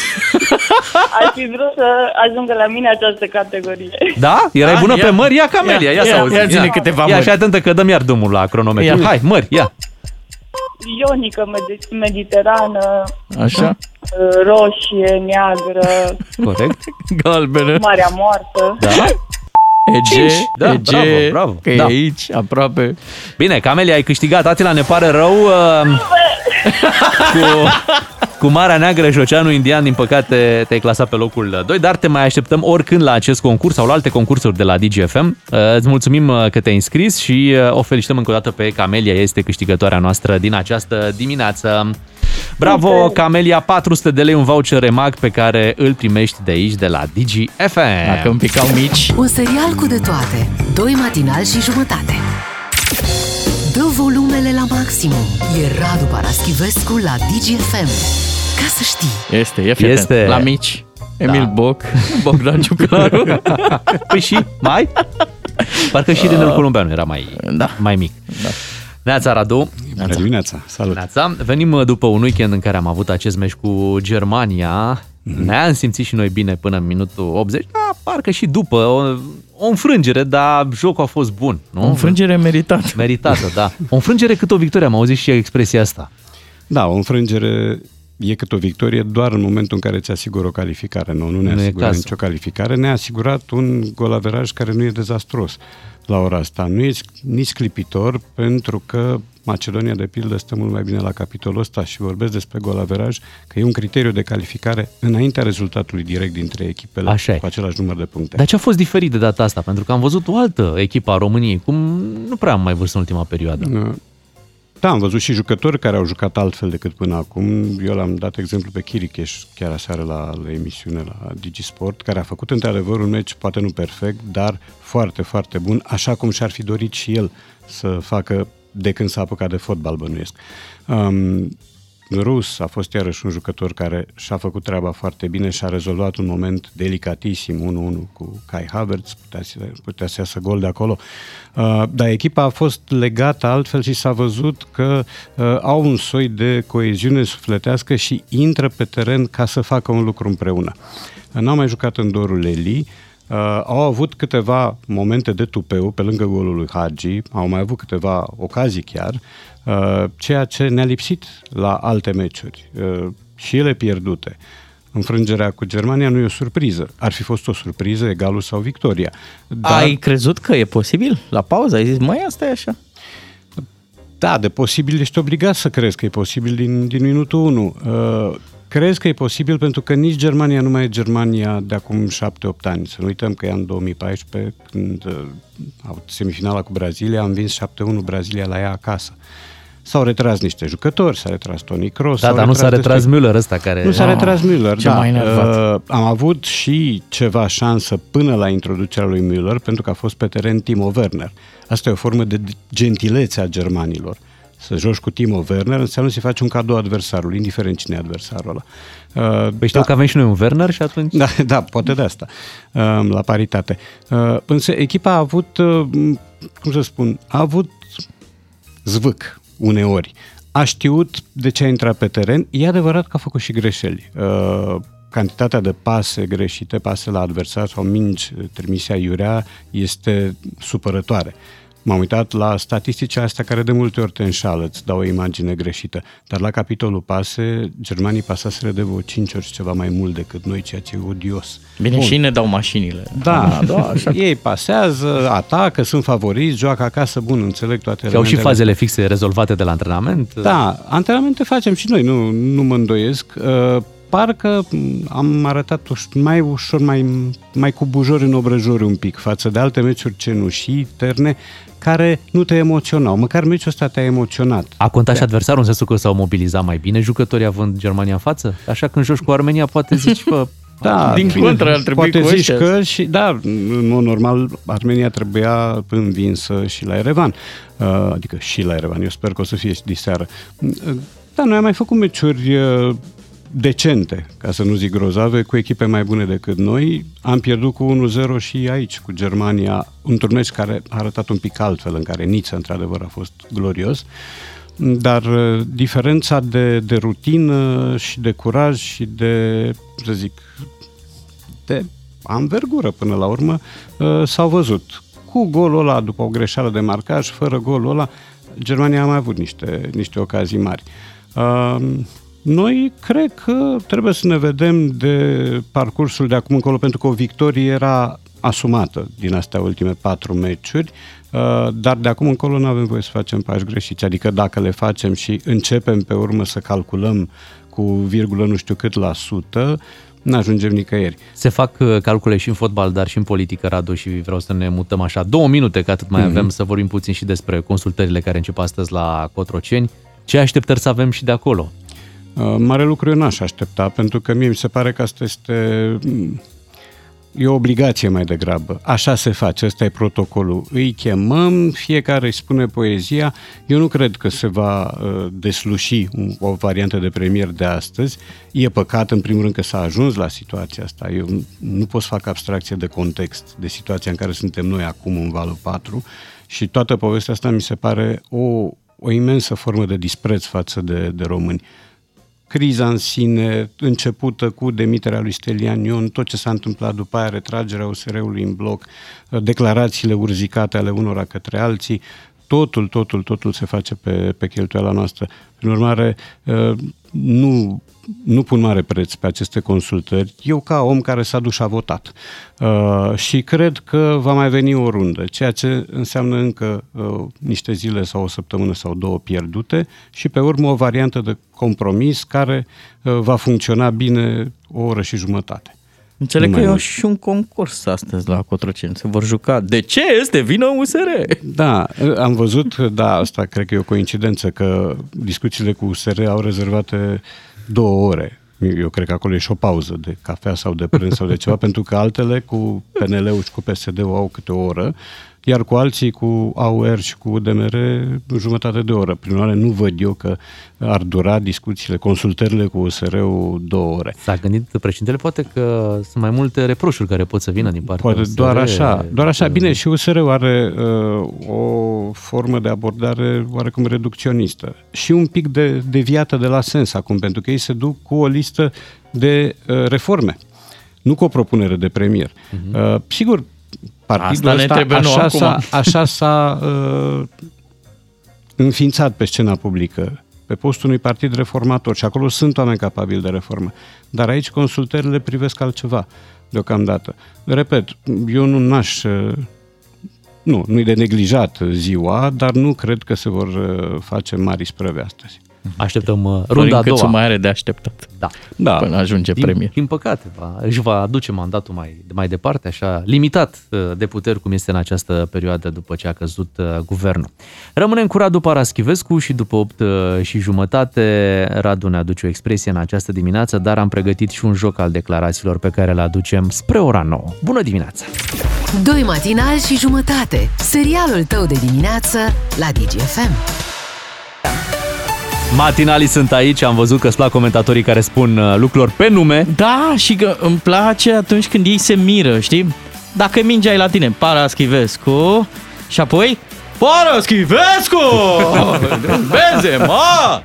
Aș fi vrut să ajungă la mine această categorie. Da? Erai Da, bună ia. pe mări? Ia Camelia, ia, Ia, să ia, auzi. ia zi-ne câteva Ia mări. și atentă că dăm iar drumul la cronometru. Ia. Hai, mări, ia. Ionică, med- mediterană, Așa? uh, roșie, neagră, Corect. Galbenă. Marea Moartă. Da? Ege, Cinci. Da, Ege, bravo, bravo. că Da. e aici, aproape. Bine, Camelia, ai câștigat. Atila, ne pare rău. uh, cu, cu Marea Neagră și Oceanul Indian, din păcate, te-ai clasat pe locul 2, dar te mai așteptăm oricând la acest concurs sau la alte concursuri de la DGFM. Uh, Îți mulțumim uh, că te-ai înscris și uh, o felicităm încă o dată pe Camelia, este câștigătoarea noastră din această dimineață. Bravo, Camelia, 400 de lei un voucher remag pe care îl primești de aici, de la DGFM. Dacă îmi picau mici. Un serial cu de toate. Doi matinali și jumătate. Dă volumele la maximum. E Radu Paraschivescu la DGFM. Ca să știi. Este, e fii Este. atent. La mici. Emil Da. Boc, Bogdan Ciuclaru. Păi și, mai? Parcă și Rinel Columbeanu era mai, da. mai mic. Da. Neața, Radu. Bună dimineața, salut. Neața. Venim uh, după un weekend în care am avut acest meci cu Germania. Mhm. Ne-am simțit și noi bine până în minutul 80. Da, parcă și după. O, o înfrângere, dar jocul a fost bun. Nu? O înfrângere meritată. Meritată, da. O înfrângere cât o victorie. Am auzit și expresia asta. Da, o înfrângere e cât o victorie doar în momentul în care ți asigură o calificare. Nu, nu ne Nu e asigură cazul. nicio calificare. Ne-a asigurat un golaveraj care nu e dezastros la ora asta. Nu e nici clipitor pentru că Macedonia, de pildă, stă mult mai bine la capitolul ăsta și vorbesc despre golaveraj, că e un criteriu de calificare înaintea rezultatului direct dintre echipele Așa e. cu același număr de puncte. Dar ce a fost diferit de data asta? Pentru că am văzut o altă echipă a României, cum nu prea am mai văzut în ultima perioadă. Da, am văzut și jucători care au jucat altfel decât până acum. Eu l-am dat exemplu pe Chiricheș chiar aseară la, la emisiune la Digisport, care a făcut într-adevăr un meci poate nu perfect, dar foarte, foarte bun, așa cum și-ar fi dorit și el să facă de când s-a apucat de fotbal, bănuiesc. Um, Rus a fost iarăși un jucător care și-a făcut treaba foarte bine și a rezolvat un moment delicatisim 1-1 cu Kai Havertz, putea să, putea să iasă gol de acolo. Uh, dar echipa a fost legată altfel și s-a văzut că uh, au un soi de coeziune sufletească și intră pe teren ca să facă un lucru împreună. Uh, N-au mai jucat în dorul Eli, Uh, au avut câteva momente de tupeu pe lângă golul lui Hagi, au mai avut câteva ocazii chiar, uh, ceea ce ne-a lipsit la alte meciuri uh, și ele pierdute. Înfrângerea cu Germania nu e o surpriză. Ar fi fost o surpriză, egalul sau victoria. Dar... Ai crezut că e posibil? La pauză ai zis, măi, asta e așa. Da, de posibil ești obligat să crezi că e posibil din, din minutul 1. Uh, crezi că e posibil pentru că nici Germania nu mai e Germania de acum 7-8 ani. Să nu uităm că e în 2014, când uh, au semifinala cu Brazilia, am vins 7-1 Brazilia la ea acasă. S-au retras niște jucători, s-a retras Toni Kroos. Da, s-au dar nu s-a retras destui- Müller ăsta care... Nu s-a retras Müller, ce da. m-a enervat. Uh, am avut și ceva șansă până la introducerea lui Müller, pentru că a fost pe teren Timo Werner. Asta e o formă de gentilețe a germanilor. Să joci cu Timo Werner înseamnă să-i faci un cadou adversarului, indiferent cine e adversarul ăla. Uh, Păi știu că avem și noi un Werner și atunci... da, da, poate de asta, uh, la paritate. Uh, Însă echipa a avut, uh, cum să spun, a avut zvâc uneori. A știut de ce a intrat pe teren. E adevărat că a făcut și greșeli. Uh, cantitatea de pase greșite, pase la adversar sau mingi trimise aiurea este supărătoare. M-am uitat la statisticile astea care de multe ori te înșală, îți dau o imagine greșită. Dar la capitolul pase, germanii pasaseră de vreo 5 ori ceva mai mult decât noi, ceea ce e odios. Bine, Bun. și ne dau mașinile. Da, da așa. ei pasează, atacă, sunt favoriți, joacă acasă, bun, înțeleg toate Și au și fazele fixe rezolvate de la antrenament? Da, antrenamente facem și noi, nu, nu mă îndoiesc. Uh, parcă am arătat mai ușor, mai, mai cu bujori în obrăjori un pic față de alte meciuri cenușii, terne, care nu te emoționau. Măcar meciul ăsta te-a emoționat. A contat și adversarul în sensul că s-au mobilizat mai bine jucătorii având Germania în față? Așa când joci cu Armenia poate zici, că da, din bine, contră ar trebui poate zici că și, da, în mod normal, Armenia trebuia învinsă și la Erevan. Uh, adică și la Erevan. Eu sper că o să fie și diseară. Uh, da, noi am mai făcut meciuri uh, decente, ca să nu zic grozave, cu echipe mai bune decât noi. Am pierdut cu 1-0 și aici, cu Germania, un turneu care a arătat un pic altfel, în care Nița, într-adevăr, a fost glorios. Dar uh, diferența de, de rutină și de curaj și de, să zic, de anvergură până la urmă, uh, s-au văzut. Cu golul ăla, după o greșeală de marcaj, fără golul ăla, Germania a mai avut niște, niște ocazii mari. Uh, noi cred că trebuie să ne vedem de parcursul de acum încolo, pentru că o victorie era asumată din astea ultime patru meciuri, uh, dar de acum încolo nu avem voie să facem pași greșiți. Adică dacă le facem și începem pe urmă să calculăm cu virgulă nu știu cât la sută, nu ajungem nicăieri. Se fac uh, calcule și în fotbal, dar și în politică, Radu, și vreau să ne mutăm așa două minute, că atât mai mm-hmm. avem să vorbim puțin și despre consultările care încep astăzi la Cotroceni. Ce așteptări să avem și de acolo? Uh, mare lucru eu n-aș aștepta, pentru că mie mi se pare că asta este mm, e o obligație mai degrabă. Așa se face, ăsta e protocolul. Îi chemăm, fiecare îi spune poezia. Eu nu cred că se va uh, desluși o variantă de premier de astăzi. E păcat, în primul rând, că s-a ajuns la situația asta. Eu nu pot să fac abstracție de context, de situația în care suntem noi acum în valul 4 și toată povestea asta mi se pare o, o imensă formă de dispreț față de, de români criza în sine, începută cu demiterea lui Stelian Ion, tot ce s-a întâmplat după aia, retragerea USR-ului în bloc, declarațiile urzicate ale unora către alții, totul, totul, totul se face pe, pe cheltuiala noastră. Prin urmare, nu nu pun mare preț pe aceste consultări, eu ca om care s-a dus și a votat. Uh, și cred că va mai veni o rundă, ceea ce înseamnă încă uh, niște zile sau o săptămână sau două pierdute și pe urmă o variantă de compromis care uh, va funcționa bine o oră și jumătate. Înțeleg că e și un concurs astăzi la Cotroceni. Se vor juca. De ce este vină USR? Da, am văzut, da, asta cred că e o coincidență, că discuțiile cu USR au rezervate două ore. Eu cred că acolo e și o pauză de cafea sau de prânz sau de ceva, pentru că altele cu PNL-ul și cu PSD-ul au câte o oră iar cu alții, cu AUR și cu UDMR, jumătate de oră. Prin urmare, nu văd eu că ar dura discuțiile, consultările cu USR-ul două ore. S-a gândit președintele, poate că sunt mai multe reproșuri care pot să vină din partea Poate USR. doar așa, doar așa. Bine, și USR-ul are uh, o formă de abordare oarecum reducționistă și un pic de deviată de la sens acum, pentru că ei se duc cu o listă de uh, reforme nu cu o propunere de premier. Uh-huh. Uh, sigur, partidul Asta ăsta, ne așa, s-a, așa s-a uh, înființat pe scena publică, pe postul unui partid reformator și acolo sunt oameni capabili de reformă. Dar aici consultările privesc altceva deocamdată. Repet, eu nu n-aș... Uh, nu, nu-i de neglijat ziua, dar nu cred că se vor uh, face mari sprăve astăzi. Așteptăm uh, runda a doua. mai are de așteptat. Da. da. Până ajunge din, premier. Din păcate, va, își va aduce mandatul mai, mai departe, așa, limitat uh, de puteri cum este în această perioadă după ce a căzut uh, guvernul. Rămânem cu Radu Paraschivescu și după 8 și jumătate Radu ne aduce o expresie în această dimineață, dar am pregătit și un joc al declarațiilor pe care le aducem spre ora 9. Bună dimineața! Doi matinali și jumătate. Serialul tău de dimineață la DGFM. Matinalii sunt aici, am văzut că îți plac comentatorii care spun uh, lucruri pe nume. Da, și că îmi place atunci când ei se miră, știi? Dacă mingea e la tine, Paraschivescu, și apoi Paraschivescu! Benzema!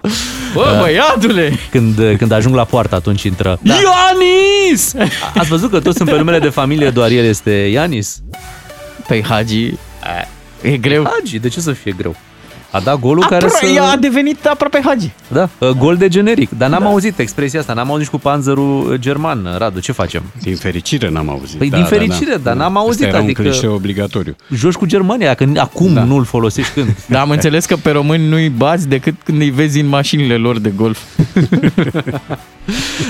Bă, băiatule! Când, când ajung la poartă, atunci intră da. Ianis! Ați văzut că toți sunt pe numele de familie, doar el este Ianis? Păi Hagi, e greu. Hagi, de ce să fie greu? A dat golul Apro- care să... A devenit aproape Hagi. Da, uh, gol de generic. Dar n-am da. auzit expresia asta, n-am auzit cu panzerul german. Radu, ce facem? Din fericire n-am auzit. Păi da, din fericire, da, da. dar n-am auzit. Asta era adică un clișeu obligatoriu. joci cu Germania, dacă acum da. nu-l folosești când. Da, am înțeles că pe români nu-i bați decât când îi vezi în mașinile lor de golf.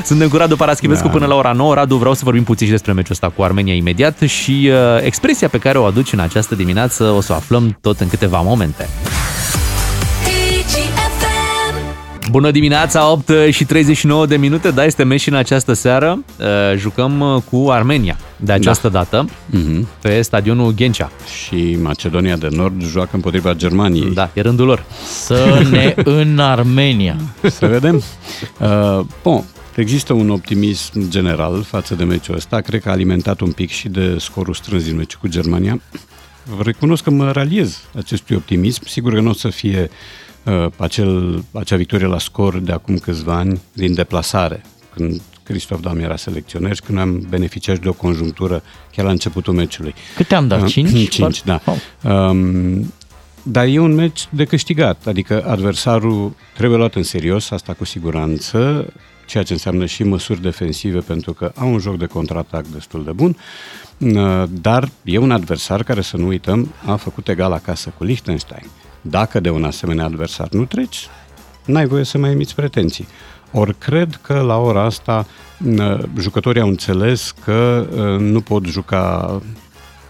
Suntem cu Radu Paraschivescu Da. până la ora 9. Radu, vreau să vorbim puțin și despre meciul ăsta cu Armenia imediat și uh, expresia pe care o aduci în această dimineață o să o aflăm tot în câteva momente. Bună dimineața, 8 și 39 de minute, da, este meci și în această seară. Uh, Jucăm uh, cu Armenia de această da. dată Mhm. pe stadionul Ghencea. Și Macedonia de Nord joacă împotriva Germaniei. Da, e rândul lor. Să ne în Armenia. Să vedem. Uh, bun, există un optimism general față de meciul ăsta. Cred că a alimentat un pic și de scorul strâns din meciul cu Germania. Recunosc că mă raliez acestui optimism. Sigur că nu o să fie uh, acel, acea victorie la scor de acum câțiva ani din deplasare, când Cristof Dam era selecționer și când am beneficiat și de o conjunctură chiar la începutul meciului. Câte am dat? Uh, Cinci? Cinci, da. Um, dar e un meci de câștigat, adică adversarul trebuie luat în serios, asta cu siguranță, ceea ce înseamnă și măsuri defensive, pentru că au un joc de contraatac destul de bun, uh, dar e un adversar care, să nu uităm, a făcut egal acasă cu Liechtenstein. Dacă de un asemenea adversar nu treci, n-ai voie să mai emiți pretenții. Ori cred că la ora asta uh, jucătorii au înțeles că uh, nu pot juca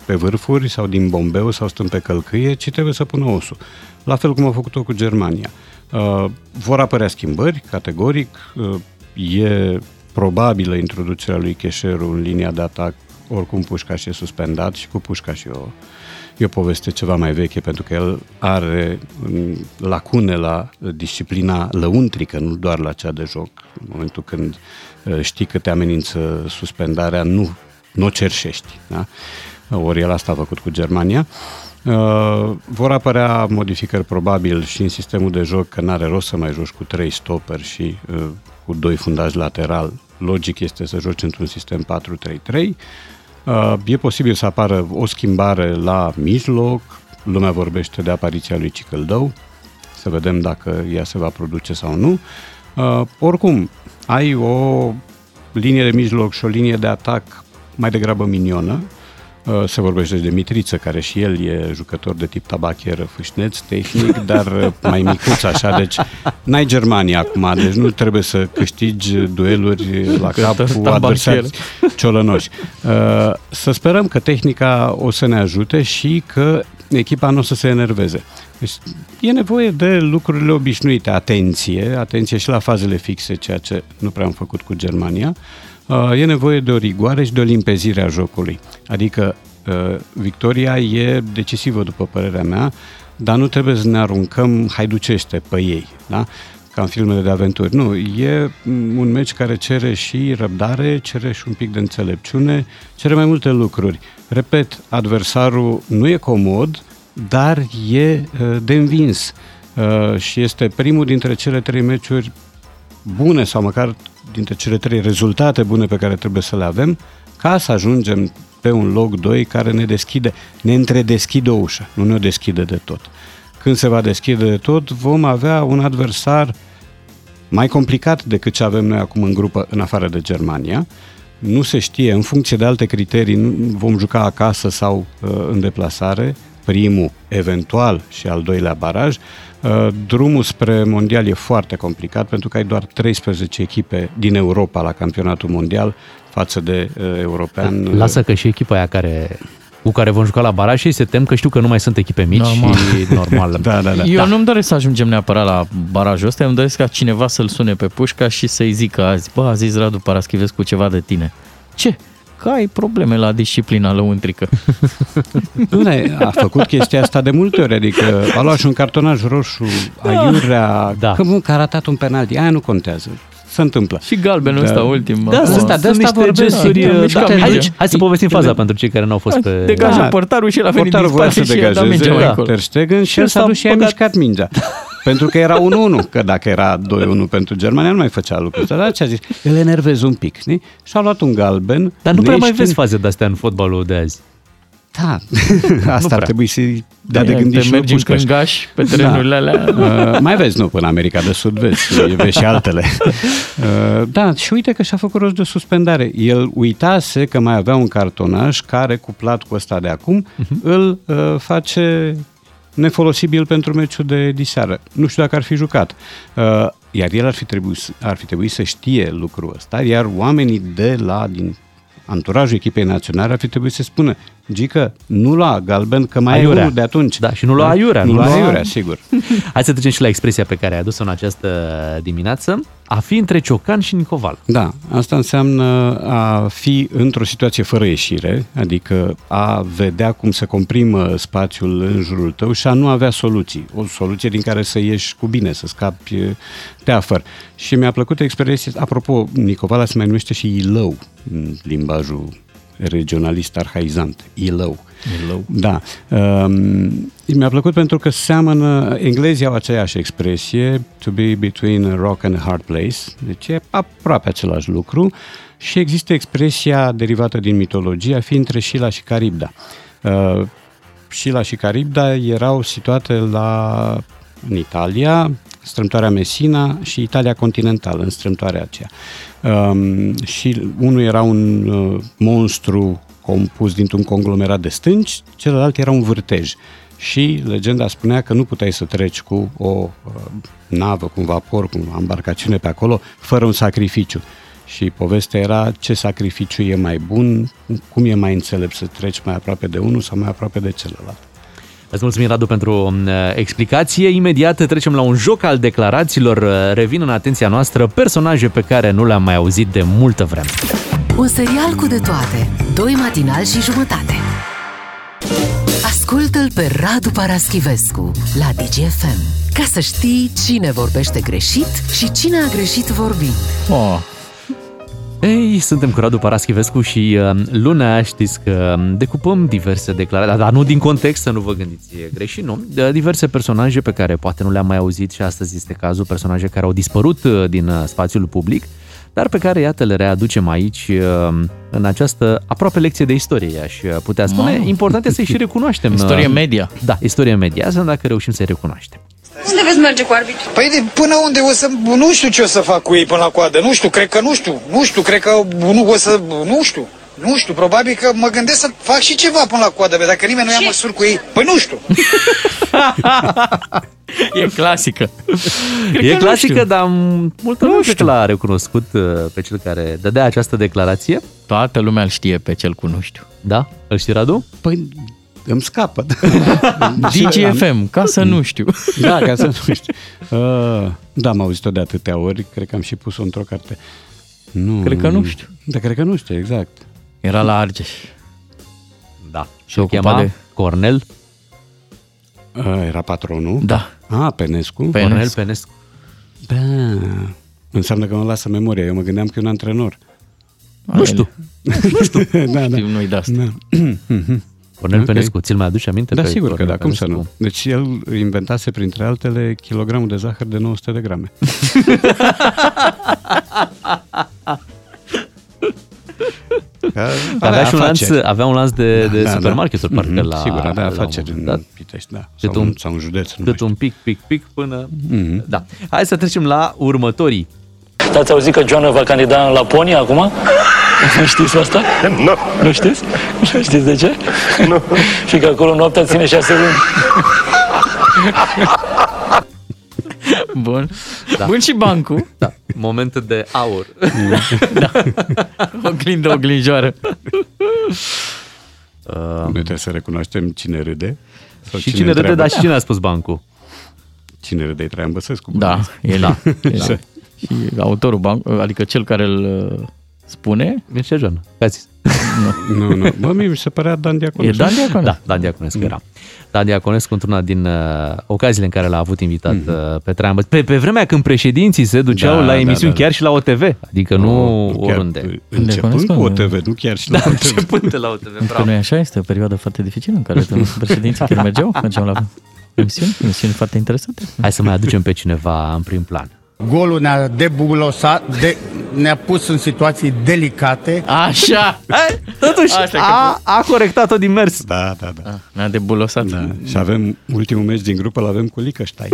pe vârfuri sau din bombeu sau stând pe călcâie, ci trebuie să pună osul. La fel cum au făcut-o cu Germania. Uh, vor apărea schimbări, categoric. Uh, e probabilă introducerea lui Cheșeru în linia de atac, oricum Pușcaș e suspendat și cu Pușcaș e o, e o poveste ceva mai veche, pentru că el are mm, lacune la disciplina lăuntrică, nu doar la cea de joc. În momentul când uh, știi că te amenință suspendarea, nu, nu o cerșești. Da? Ori el asta a făcut cu Germania. Uh, vor apărea modificări probabil și în sistemul de joc, că n-are rost să mai joci cu trei stoperi și uh, cu doi fundași lateral. Logic este să joci într-un sistem 4-3-3. Uh, e posibil să apară o schimbare la mijloc, lumea vorbește de apariția lui Cicăldău, să vedem dacă ea se va produce sau nu. Uh, oricum, ai o linie de mijloc și o linie de atac mai degrabă minionă. Uh, Se vorbește de Mitriță, care și el e jucător de tip tabacher fâșneț, tehnic, dar uh, mai micuț așa, deci n-ai Germania acum, deci nu trebuie să câștigi dueluri la cap Jucător cu tabacher. adversari ciolănoși. Uh, Să sperăm că tehnica o să ne ajute și că echipa nu o să se enerveze. Deci e nevoie de lucrurile obișnuite, atenție, atenție și la fazele fixe, ceea ce nu prea am făcut cu Germania. Uh, E nevoie de o rigoare și de o limpezire a jocului. Adică uh, victoria e decisivă, după părerea mea, dar nu trebuie să ne aruncăm haiducește pe ei. Da? ca în filmele de aventuri. Nu, e un meci care cere și răbdare, cere și un pic de înțelepciune, cere mai multe lucruri. Repet, adversarul nu e comod, dar e uh, de învins uh, și este primul dintre cele trei meciuri bune sau măcar dintre cele trei rezultate bune pe care trebuie să le avem ca să ajungem pe un loc 2 care ne deschide, ne întredeschide o ușă, nu ne o deschide de tot. Când se va deschide de tot, vom avea un adversar mai complicat decât ce avem noi acum în grupă, în afară de Germania. Nu se știe, în funcție de alte criterii, nu- vom juca acasă sau uh, în deplasare, primul, eventual, și al doilea baraj. Uh, drumul spre mondial e foarte complicat pentru că ai doar 13 echipe din Europa la campionatul mondial față de uh, european. Lasă că și echipa aia care cu care vom juca la baraj și se tem că știu că nu mai sunt echipe mici Normal. și normal. da, da, da. Eu da. nu-mi doresc să ajungem neapărat la barajul ăsta, eu îmi doresc ca cineva să-l sune pe pușca și să-i zică azi, bă, a zis Radu Paraschivescu ceva de tine. Ce? Că ai probleme la disciplina lăuntrică. Bine, a făcut chestia asta de multe ori, adică a luat și un cartonaj roșu, aiurea, Da. că, bun, că a ratat un penalti, aia nu contează. se întâmplă. Și galbenul ăsta ultim. Da, acum. sunt, de sunt asta niște vorbesc. gesturi... Da, Da, mișca hai, mingea. hai să povestim faza pentru cei care n-au fost pe... Degaja Da. portarul și el a venit Portarul din voia spate să și i-a dat mingea mai degajeze încolo. Ter Stegen și Și el s-a s-a dus și a băgat- mișcat mingea. Pentru că era 1-1, că dacă era 2-1 pentru Germania nu mai făcea lucrul ăsta. Dar ce a zis? Îl enervez un pic, știi? Și a luat un galben. Dar nu prea mai neștiind- vezi faze de-astea în fotbalul de azi. Da, asta prea. ar trebui să dea de Ia, gândit te și mergi lui în Pușcaș. Crângaș pe terenurile alea. Uh, mai vezi, nu, până America de Sud vezi, vezi și altele. Uh, da, și uite că și-a făcut rost de suspendare. El uitase că mai avea un cartonaș care, cuplat cu ăsta de acum, Mhm. îl uh, face nefolosibil pentru meciul de diseară. Nu știu dacă ar fi jucat. Uh, iar el ar fi, trebuit, ar fi trebuit să știe lucrul ăsta, iar oamenii de la, din anturajul echipei naționale ar fi trebuit să spună Gică, nu lua galben, că mai ai Aiurea. unul de atunci. Da, și nu lua aiurea. Nu lua aiurea, sigur. Hai să trecem și la expresia pe care ai adus-o în această dimineață. A fi între Ciocan și Nicoval. Da, asta înseamnă a fi într-o situație fără ieșire, adică a vedea cum se comprimă spațiul în jurul tău și a nu avea soluții. O soluție din care să ieși cu bine, să scapi de afer. Și mi-a plăcut expresia, apropo, Nicovala se mai numește și Ilău în limbajul regionalist arhaizant, Ilău. Ilău. Da. Um, mi-a plăcut pentru că seamănă, englezii au aceeași expresie, to be between a rock and a hard place, deci e aproape același lucru și există expresia derivată din mitologie a fi între Șila și Caribda. Uh, Șila și Caribda erau situate la, în Italia, strâmtoarea Messina și Italia continentală, în strâmtoarea aceea. Um, și unul era un uh, monstru compus dintr-un conglomerat de stânci, celălalt era un vârtej. Și legenda spunea că nu puteai să treci cu o uh, navă, cu un vapor, cu o embarcațiune pe acolo, fără un sacrificiu. Și povestea era ce sacrificiu e mai bun, cum e mai înțelept să treci mai aproape de unul sau mai aproape de celălalt. Îți mulțumim, Radu, pentru uh, explicație. Imediat trecem la un joc al declarațiilor. Uh, Revin în atenția noastră personaje pe care nu le-am mai auzit de multă vreme. Un serial cu de toate. Doi matinali și jumătate. Ascultă-l pe Radu Paraschivescu la DGFM. Ca să știi cine vorbește greșit și cine a greșit vorbind. Oh. Ei, suntem cu Radu Paraschivescu și uh, luna știți că um, decupăm diverse declarații, dar nu din context, să nu vă gândiți greșit, nu? De diverse personaje pe care poate nu le-am mai auzit și astăzi este cazul, personaje care au dispărut uh, din uh, spațiul public, dar pe care, iată, le readucem aici uh, în această aproape lecție de istorie, aș putea spune. Mamă. Important este să-i și recunoaștem. uh, Istorie media. Da, istorie media, să dacă reușim să-i recunoaștem. Unde veți merge cu arbitru? Păi de, până unde o să... Nu știu ce o să fac cu ei până la coadă. Nu știu, cred că nu știu. Nu știu, cred că nu o să... Nu știu. Nu știu, probabil că mă gândesc să fac și ceva până la coadă, bă, dacă nimeni nu ia măsuri cu ei. Păi nu știu. E clasică. e nu clasică, știu. dar multă lume cred că l-a recunoscut uh, pe cel care dădea această declarație. Toată lumea îl știe pe cel cu nu știu. Da? Îl știi, Radu? Păi îmi scapă. DGFM, ca să nu știu. Da, ca să nu știu. Uh, da, am auzit-o de atâtea ori, cred că am și pus-o într-o carte. Nu, Cred că nu știu. Da, cred că nu știu, exact. Era la Argeș. Da. Și Se o ocupa chema de- Cornel Uh, era patronul? Da. Ah, Penescu? Cornel Penescu. Da. Înseamnă că mă lasă memoria. Eu mă gândeam că e un antrenor. Nu știu. nu știu. da, da. Știu noi de asta. Da. Cornel Ok. Penescu, ți-l mai aduci aminte? Da, pe sigur că Cornel da, cum să nu. Penescu? Deci el inventase, printre altele, kilogramul de zahăr de 900 de grame. Că Avea, și un lanț, afaceri. avea un lanț de, de Da, da, supermarketuri, da. parcă Mhm, la... Sigur, avea la un afaceri moment în dat. Pitești, da. Cât Sau, un- un, sau un județ. Nu Cât un pic, pic, pic până... Mhm. Da. Hai să trecem la următorii. Ați auzit că Joana va candida în Laponia acum? Nu știți asta? Nu. Nu știți? Nu știți de ce? Nu. Și că acolo noaptea ține șase luni. Bun. Da. Bun și bancul. Da. Moment de aur. da. Oglindă, oglinjoară. Noi trebuie să recunoaștem cine râde. sau și cine râde, întreabă. dar și cine a spus bancul? Cine râde e Traian Băsescu. Da, bănuiesc. el. Da. da. Și autorul banc, adică cel care îl uh, spune, Mircea Joana. Ce a zis? Nu, nu. Bă, mie mi se părea Dan Diaconescu. E Dan Diaconescu. Da, Dan Diaconescu era. Dan Diaconescu într-una din uh, ocaziile în care l-a avut invitat Mhm. uh, pe Traian Băsescu. Pe, pe vremea când președinții se duceau Da, la da, emisiuni da, da. chiar și la OTV, adică nu, Nu, nu chiar oriunde. Începând cu OTV, nu chiar și la Da, OTV. începând de la OTV, Că bravo. nu e așa, este o perioadă foarte dificilă în care președinții chiar mergeau, mergeau la emisiuni, emisiuni foarte interesante. Hai să mai aducem pe cineva în prim plan. Golul ne-a debulosat, de, ne-a pus în situații delicate. Așa! Hai, totuși, Așa că- a, a corectat-o din mers. Da, da, da. Ne-a debulosat. Da. Și avem ultimul meci din grupă, îl avem cu Liechtenstein.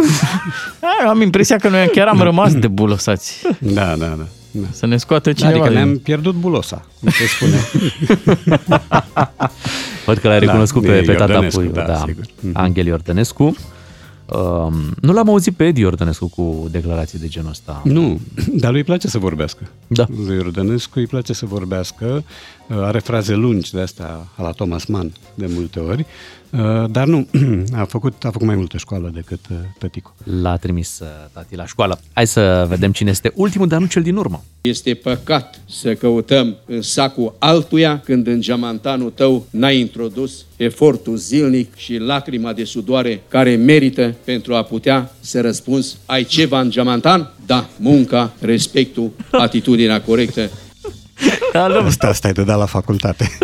A, am impresia că noi chiar am rămas debulosați. Da, da, da. da. Să ne scoată cineva. Adică din- ne-am pierdut bulosa, cum se spune. Văd că l-ai Da, recunoscut e pe, pe tata Iordănescu, Puiu, da, da, sigur. Angel Iordănescu. Um, nu l-am auzit pe Edi Iordănescu cu declarații de genul ăsta. Nu, dar lui îi place să vorbească. Da. Lui Iordănescu îi place să vorbească, are fraze lungi de astea a la Thomas Mann de multe ori, dar nu, a făcut, a făcut mai multă școală decât uh, tăticu. L-a trimis uh, tati la școală. Hai să vedem cine este ultimul, dar nu cel din urmă. Este păcat să căutăm în sacul altuia când în geamantanul tău n-ai introdus efortul zilnic și lacrima de sudoare care merită pentru a putea să răspunzi ai ceva în geamantan? Da, munca, respectul, atitudinea corectă. Asta, asta e de dat la facultate.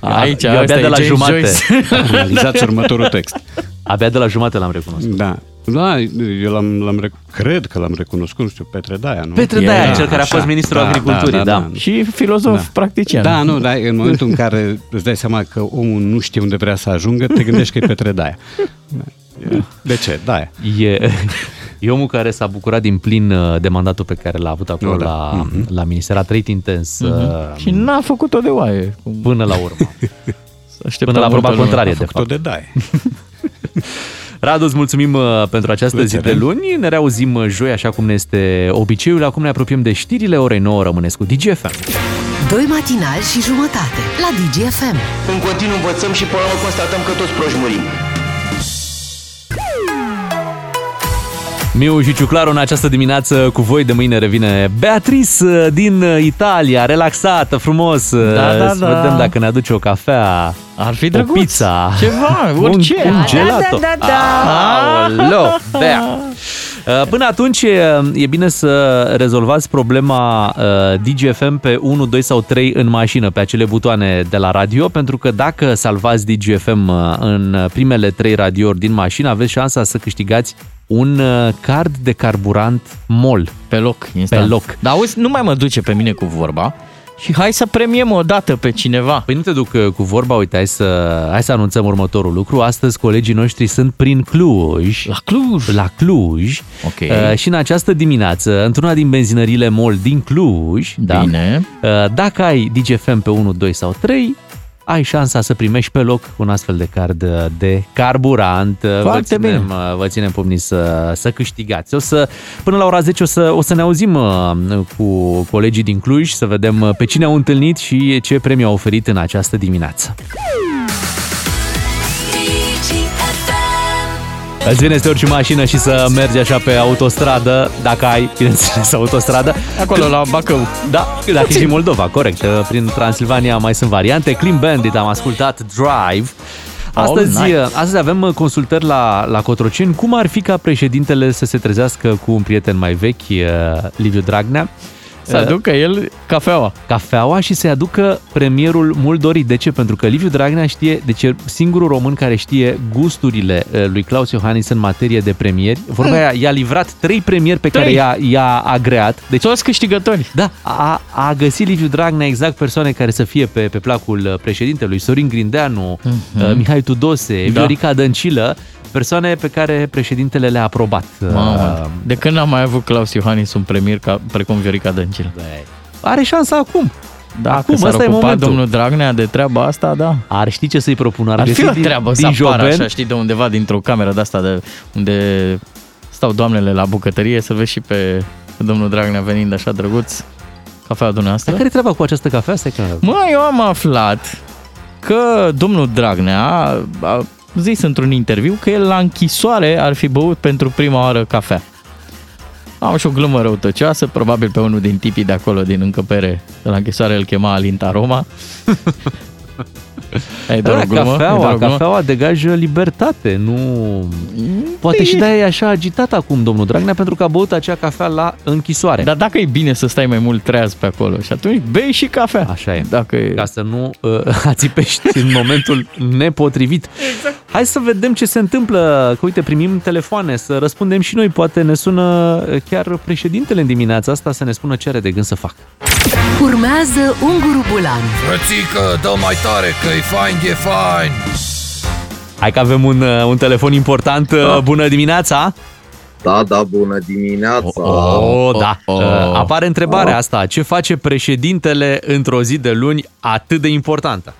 Aici, Eu asta abia e de la James jumate. Joyce. Analizați următorul text. Abia de la jumate l-am recunoscut. Da. Da, eu l-am, l-am rec- cred că l-am recunoscut, nu știu, Petre Daia, nu? Petre Daia, Era, cel care a așa. fost ministrul agriculturii, da. Și filozof practician. Da, nu, dar în momentul în care îți dai seama că omul nu știe unde vrea să ajungă, te gândești că e Petre Daia. De ce? Daia. E, e omul care s-a bucurat din plin uh, de mandatul pe care l-a avut acolo Oh, da. la, Mhm. la minister. A trăit intens Mhm. uh, Și n-a făcut-o de oaie. până la urmă. Aștepta Până la proba multă lume. contrarie, A de făcut-o fapt. de Daia. Radu, îți mulțumim uh, pentru această Plăcere. zi de luni. Ne reauzim uh, joi, așa cum ne este obiceiul. Acum ne apropiem de știrile orei 9. Rămâneți cu DGFM. Doi matinali și jumătate la DGFM. În continuu învățăm și până la urmă constatăm că toți proști murim. Miu și Ciuclaru în această dimineață cu voi de mâine revine Beatrice uh, din uh, Italia, relaxată, frumos. uh, Da, da, să da. vedem dacă ne aduce o cafea, Ar fi o drăguț. pizza, Ceva, un, orice. un Da, gelato. da, da, da. Aoleo, Bea. Uh, Până atunci e- e bine să rezolvați problema uh, DGFM pe 1, 2 sau 3 în mașină, pe acele butoane de la radio, pentru că dacă salvați DGFM uh, în primele 3 radiouri din mașină, aveți șansa să câștigați un uh, card de carburant MOL. Pe loc, instant. Pe loc. Dar auzi, nu mai mă duce pe mine cu vorba și hai să premiem o dată pe cineva. Păi nu te duc uh, cu vorba, uite, hai să, hai să anunțăm următorul lucru. Astăzi colegii noștri sunt prin Cluj. La Cluj? La Cluj. Ok. Uh, și în această dimineață, într-una din benzinările MOL din Cluj, da, Bine. uh, dacă ai DGFM pe 1, 2 sau 3, ai șansa să primești pe loc un astfel de card uh, de carburant. Uh, Foarte vă ținem, bine. uh, Vă ținem pomniți să, să câștigați. O să, până la ora 10 o să, o să ne auzim uh, cu colegii din Cluj, să vedem uh, pe cine au întâlnit și ce premiu au oferit în această dimineață. Îți vine să te urci în mașină și să mergi așa pe autostradă, dacă ai, bineînțeles, autostradă. Acolo, la Bacău. Da, dacă e și Moldova, corect. Prin Transilvania mai sunt variante. Clean Bandit, am ascultat Drive. Astăzi, Oh, nice. astăzi avem consultări la, la Cotroceni. Cum ar fi ca președintele să se trezească cu un prieten mai vechi, eh, Liviu Dragnea? Să aducă el cafeaua. Cafeaua și să-i aducă premierul mult dorit. De ce? Pentru că Liviu Dragnea știe, deci e singurul român care știe gusturile eh, lui Claus Iohannis în materie de premieri. Vorba aia, i-a livrat trei premieri pe care Trei. i-a, i-a agreat. Deci, Toți câștigători. da, a, a găsit Liviu Dragnea exact persoane care să fie pe, pe placul uh, președintelui. Sorin Grindeanu, Mhm. uh, Mihai Tudose, Da. Viorica Dăncilă, persoane pe care președintele le-a aprobat. Mamă, Uh, de când n-a mai avut Claus Iohannis un premier ca, precum Viorica Dăncilă? Are șansa acum. Dacă Acum, s-ar ăsta e ocupa momentul. domnul Dragnea de treaba asta, da. Ar ști ce să-i propună. Ar, Ar fi găsi o din, treabă din să apară Joben. așa, știi, de undeva dintr-o cameră de asta de unde stau doamnele la bucătărie, să vezi și pe domnul Dragnea venind așa drăguț, cafea dumneavoastră. Dar care e treaba cu această cafea? Stai că... Mă, eu am aflat că domnul Dragnea a zis într-un interviu că el la închisoare ar fi băut pentru prima oară cafea. Au și o glumă răutăcioasă, probabil pe unul din tipii de acolo, din încăpere, de la închisoare îl chema Alinta Roma. Ai doar o glumă? Ai doar Cafeaua, o glumă? cafeaua degajă libertate, nu... Poate și de-aia e așa agitat acum domnul Dragnea, pentru că a băut acea cafea la închisoare. Dar dacă e bine să stai mai mult treaz pe acolo și atunci bei și cafea. Așa e. Dacă e... Ca să nu uh, ațipești în momentul nepotrivit. Exact. Hai să vedem ce se întâmplă. Că uite, primim telefoane, să răspundem și noi. Poate ne sună uh, chiar președintele în dimineața asta să ne spună ce are de gând să facă. Urmează Unguru Bulan Frățică, dă mai tare, că e fain, e fain. Hai că avem un, uh, un telefon important. Da. Bună dimineața! Da, da, bună dimineața! Oh, da. Uh, Apare întrebarea asta. Ce face președintele într-o zi de luni atât de importantă?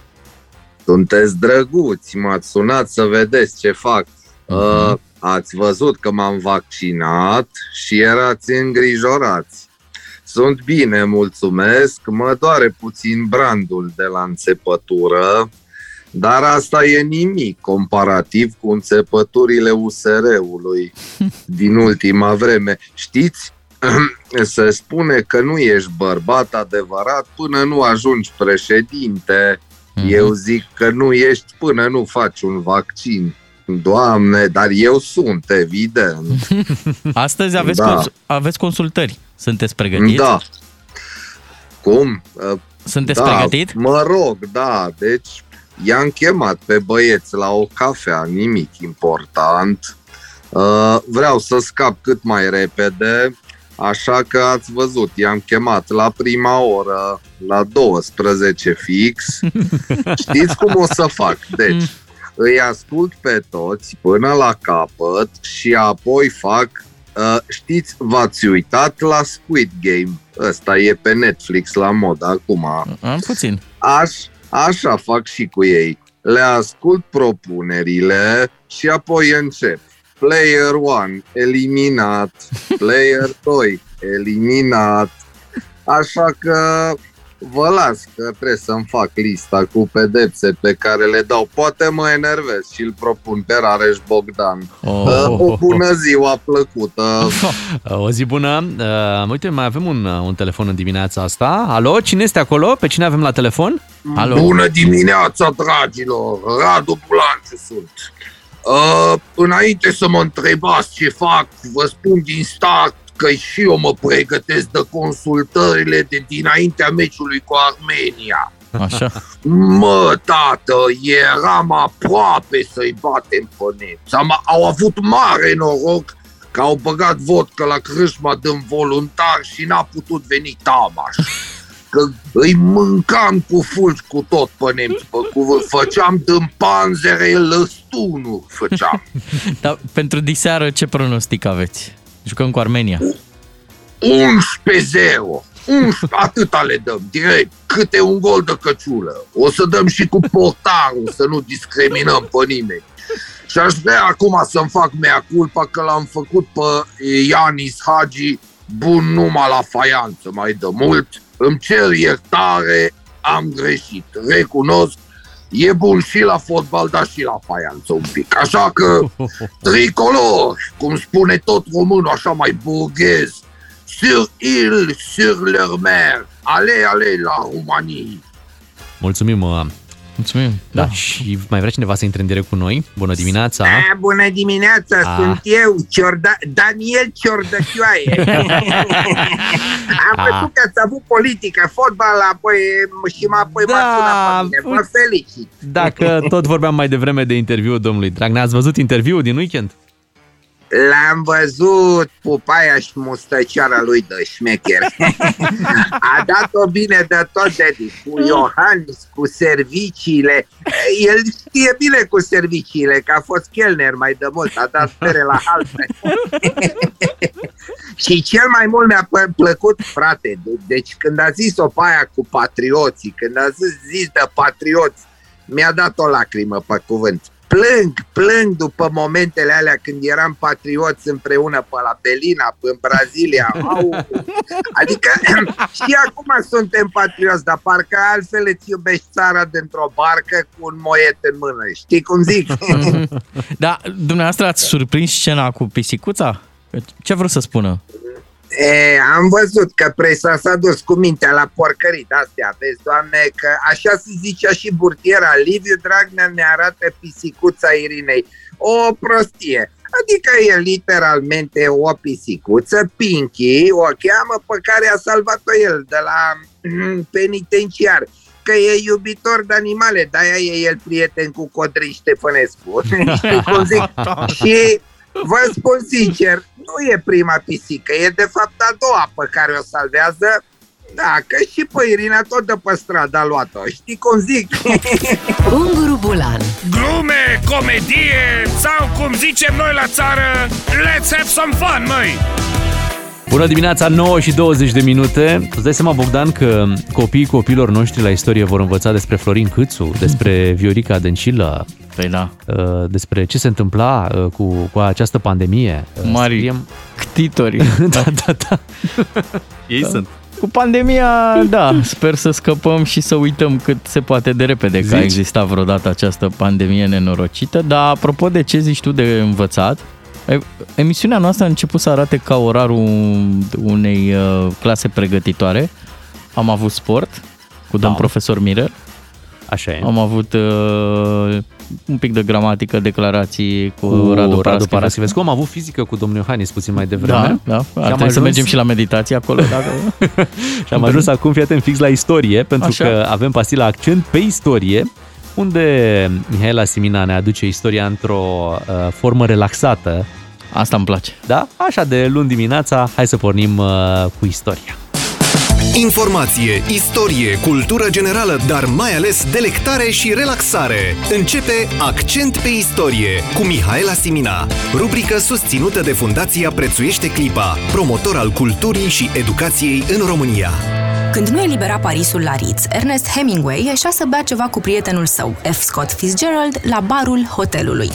Sunteți drăguți, m-ați sunat să vedeți ce fac. Uh, ați văzut că m-am vaccinat și erați îngrijorați. Sunt bine, mulțumesc, mă doare puțin brandul de la înțepătură, dar asta e nimic comparativ cu înțepăturile USR-ului din ultima vreme. Știți, se spune că nu ești bărbat adevărat până nu ajungi președinte. Eu zic că nu ești până nu faci un vaccin. Doamne, dar eu sunt, evident. Astăzi aveți, Da. cons- aveți consultări. Sunteți pregătiți? Da. Cum? Uh, Sunteți da, pregătit? Mă rog, da. Deci i-am chemat pe băieți la o cafea, nimic important. Uh, vreau să scap cât mai repede, așa că ați văzut, i-am chemat la prima oră, la 12 fix. Știți cum o să fac? Deci, îi ascult pe toți până la capăt și apoi fac Uh, știți, v-ați uitat la Squid Game? Ăsta e pe Netflix la mod acum. Am puțin. Aș, așa fac și cu ei. Le ascult propunerile și apoi încep. Player 1, eliminat. Player 2, eliminat. Așa că vă las că trebuie să-mi fac lista cu pedepse pe care le dau. Poate mă enervez și îl propun pe Rareș Bogdan. Oh. O bună ziua plăcută! O zi bună. Uh, uite, mai avem un, uh, un telefon în dimineața asta. Alo, cine este acolo? Pe cine avem la telefon? Alo. Bună dimineața, dragilor! Radu Bulanciu sunt. Uh, înainte să mă întrebați ce fac, vă spun din start că și eu mă pregătesc de consultările de dinaintea meciului cu Armenia. Așa. Mă, tată, eram aproape să-i batem pe nemți. Am, au avut mare noroc că au băgat vodcă la crâșma de voluntar și n-a putut veni Tamaș. Că îi mâncam cu fulgi cu tot pe nemți, pe cuvânt. Făceam din panzere lăstunuri, făceam. Dar pentru diseară ce pronostic aveți? Jucăm cu Armenia. 11-0. 11, atâta le dăm, direct. Câte un gol de căciulă. O să dăm și cu portarul, să nu discriminăm pe nimeni. Și aș vrea acum să-mi fac mea culpa că l-am făcut pe Ianis Hagi bun numai la faianță mai de mult. Îmi cer iertare, am greșit. Recunosc, e bun și la fotbal, dar și la faianță un pic. Așa că, tricolor, cum spune tot românul, așa mai burghez, sur île, sur leur mer, ale, ale la România. Mulțumim. Uh, Mulțumim. Da. Și mai vrea cineva să intre în direct cu noi? Bună dimineața! Da, bună dimineața, Ah. sunt eu, Ciorda, Daniel Ciordăchioaie. Am Ah. văzut că ați avut politică, fotbal, apoi și mă apoi Da, m-ați sunat pe mine. Vă felicit. Dacă tot vorbeam mai devreme de interviul domnului Dragnea, ați văzut interviul din weekend? L-am văzut pupaia și mustăcioara lui de șmecher. A dat-o bine de tot de cu Iohannis, cu serviciile. El știe bine cu serviciile, că a fost chelner mai de mult, a dat pere la halbe. și cel mai mult mi-a plă- plăcut, frate, de- deci când a zis-o pe aia cu patrioții, când a zis, zis de patrioți, mi-a dat o lacrimă pe cuvânt. Plâng, plâng după momentele alea când eram patrioți împreună pe la Belina, în Brazilia. Au, adică și acum suntem patrioți, dar parcă altfel îți iubești țara dintr-o barcă cu un moiet în mână. Știi cum zic? Da, dumneavoastră ați surprins scena cu pisicuța? Ce vreau să spună? E, am văzut că presa s-a dus cu mintea la porcării de-astea. Vezi, doamne, că așa se zicea și burtiera. Liviu Dragnea ne arată pisicuța Irinei. O prostie. Adică e literalmente o pisicuță, Pinky, o cheamă pe care a salvat-o el de la mm, penitenciar că e iubitor de animale, de-aia e el prieten cu Codrin Ștefănescu. Știi cum zic? Și vă spun sincer, nu e prima pisică, e de fapt a doua pe care o salvează da, că și pe Irina tot de pe stradă a luat-o, știi cum zic? Unguru Bulan Glume, comedie sau cum zicem noi la țară, let's have some fun, măi! Bună dimineața, 9 și 20 de minute. Îți dai seama, Bogdan, că copiii copiilor noștri la istorie vor învăța despre Florin Câțu, despre Viorica Dăncilă, Păi da. uh, despre ce se întâmpla uh, cu, cu această pandemie. Uh, Mari scriem- ctitori. da, da, da. Ei Da. sunt. Cu pandemia, da, sper să scăpăm și să uităm cât se poate de repede că a Zici? existat vreodată această pandemie nenorocită, dar apropo de ce zici tu de învățat, e- emisiunea noastră a început să arate ca orarul unei uh, clase pregătitoare. Am avut sport cu domn profesor Mirer. Așa e. Am avut uh, un pic de gramatică, declarații cu, Cu Radu, Radu Paraschivescu. Paraschivescu. Am avut fizică cu domnul Iohannis puțin mai devreme. Da, da. Și Ar am trebui să ajuns- mergem și la meditație acolo. Dacă... Și am ajuns acum, fii atent, fix la istorie, pentru Așa. că avem pastila accent pe istorie, unde Mihaela Simina ne aduce istoria într-o uh, formă relaxată. Asta îmi place. Da? Așa de luni dimineața, hai să pornim uh, cu istoria. Informație, istorie, cultură generală, dar mai ales delectare și relaxare. Începe Accent pe istorie cu Mihaela Simina, rubrică susținută de Fundația Prețuiește Clipa, promotor al culturii și educației în România. Când nu elibera Parisul la Ritz, Ernest Hemingway ieșea să bea ceva cu prietenul său, F. Scott Fitzgerald, la barul hotelului.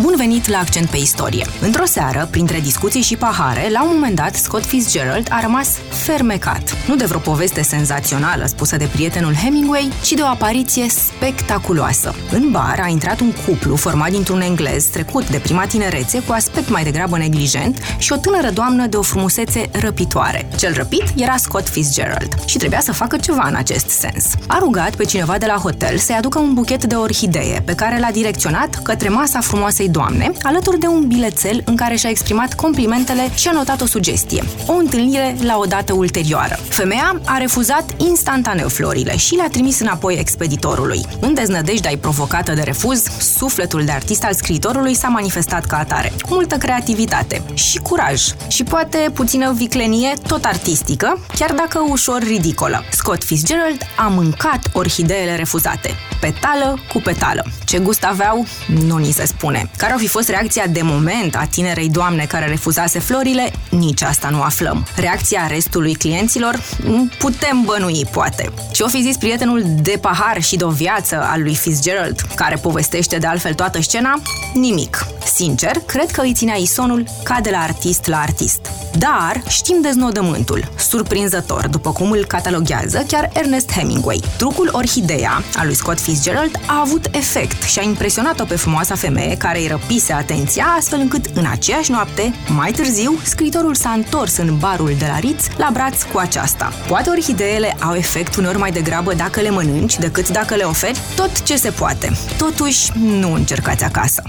Bun venit la Accent pe istorie. Într-o seară, printre discuții și pahare, la un moment dat, Scott Fitzgerald a rămas fermecat. Nu de vreo poveste senzațională spusă de prietenul Hemingway, ci de o apariție spectaculoasă. În bar a intrat un cuplu format dintr-un englez trecut de prima tinerețe cu aspect mai degrabă neglijent și o tânără doamnă de o frumusețe răpitoare. Cel răpit era Scott Fitzgerald și trebuia să facă ceva în acest sens. A rugat pe cineva de la hotel să-i aducă un buchet de orhidee pe care l-a direcționat către masa frumoasei doamne, alături de un bilețel în care și-a exprimat complimentele și a notat o sugestie. O întâlnire la o dată ulterioară. Femeia a refuzat instantaneu florile și le-a trimis înapoi expeditorului. În deznădejdea ei provocată de refuz, sufletul de artist al scriitorului s-a manifestat ca atare, cu multă creativitate și curaj și poate puțină viclenie tot artistică, chiar dacă ușor ridicolă. Scott Fitzgerald a mâncat orhideele refuzate, petală cu petală. Ce gust aveau, nu ni se spune. Care au fi fost reacția de moment a tinerei doamne care refuzase florile, nici asta nu aflăm. Reacția restului clienților, Mm, putem bănui, poate. Ce o fi zis prietenul de pahar și de o viață al lui Fitzgerald, care povestește de altfel toată scena? Nimic. Sincer, cred că îi ținea isonul ca de la artist la artist. Dar știm deznodământul, surprinzător, după cum îl cataloghează chiar Ernest Hemingway. Trucul Orhidea al lui Scott Fitzgerald a avut efect și a impresionat-o pe frumoasa femeie care îi răpise atenția, astfel încât în aceeași noapte, mai târziu, scriitorul s-a întors în barul de la Ritz la braț cu aceasta. Poate orhideele au efect uneori mai degrabă dacă le mănânci decât dacă le oferi tot ce se poate. Totuși, nu încercați acasă.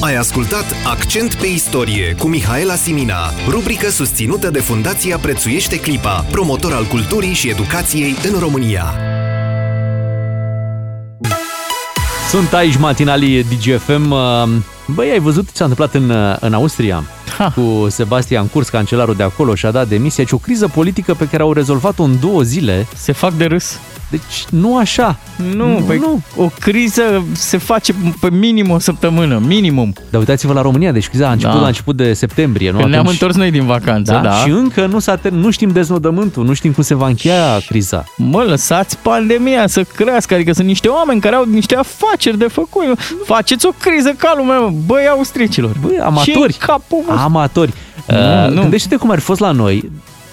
Ai ascultat Accent pe istorie cu Mihaela Simina, rubrică susținută de Fundația Prețuiește Clipa, promotor al culturii și educației în România. Sunt aici matinalii DGFM. Uh, Băi, ai văzut ce s-a întâmplat în, uh, în Austria? Ha. Cu Sebastian Kurz, cancelarul de acolo, și-a dat demisia. Deci o criză politică pe care au rezolvat-o în două zile. Se fac de râs. Deci nu așa. Nu, nu, păi nu. o criză se face pe minim o săptămână, minimum. Dar uitați-vă la România, deci criza a început Da. la început de septembrie. Nu? Când ne-am întors noi din vacanță, da? da. Și încă nu, s-a ter- nu știm deznodământul, nu știm cum se va încheia criza. Mă, lăsați pandemia să crească, adică sunt niște oameni care au niște afaceri de făcut. Faceți o criză ca lumea, mă. băi, austricilor. Băi, amatori. Ce capul, mă? Amatori. Nu, Uh, nu. Gândește-te cum ar fi fost la noi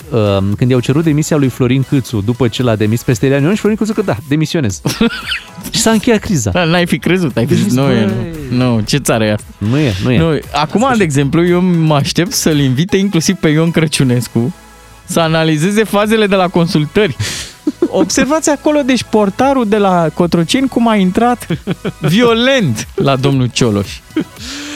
uh, când i-au cerut demisia lui Florin Câțu după ce l-a demis peste Iulian Ion și Florin Câțu că da, demisionez. și s-a încheiat criza. Da, n-ai fi crezut, ai fi zis, nu e, nu, nu, ce țară e asta? Nu e, nu e. Nu, acum, de exemplu, eu mă aștept să-l invite inclusiv pe Ion Crăciunescu să analizeze fazele de la consultări. Observați acolo, deci portarul de la Cotroceni cum a intrat violent la domnul Cioloș.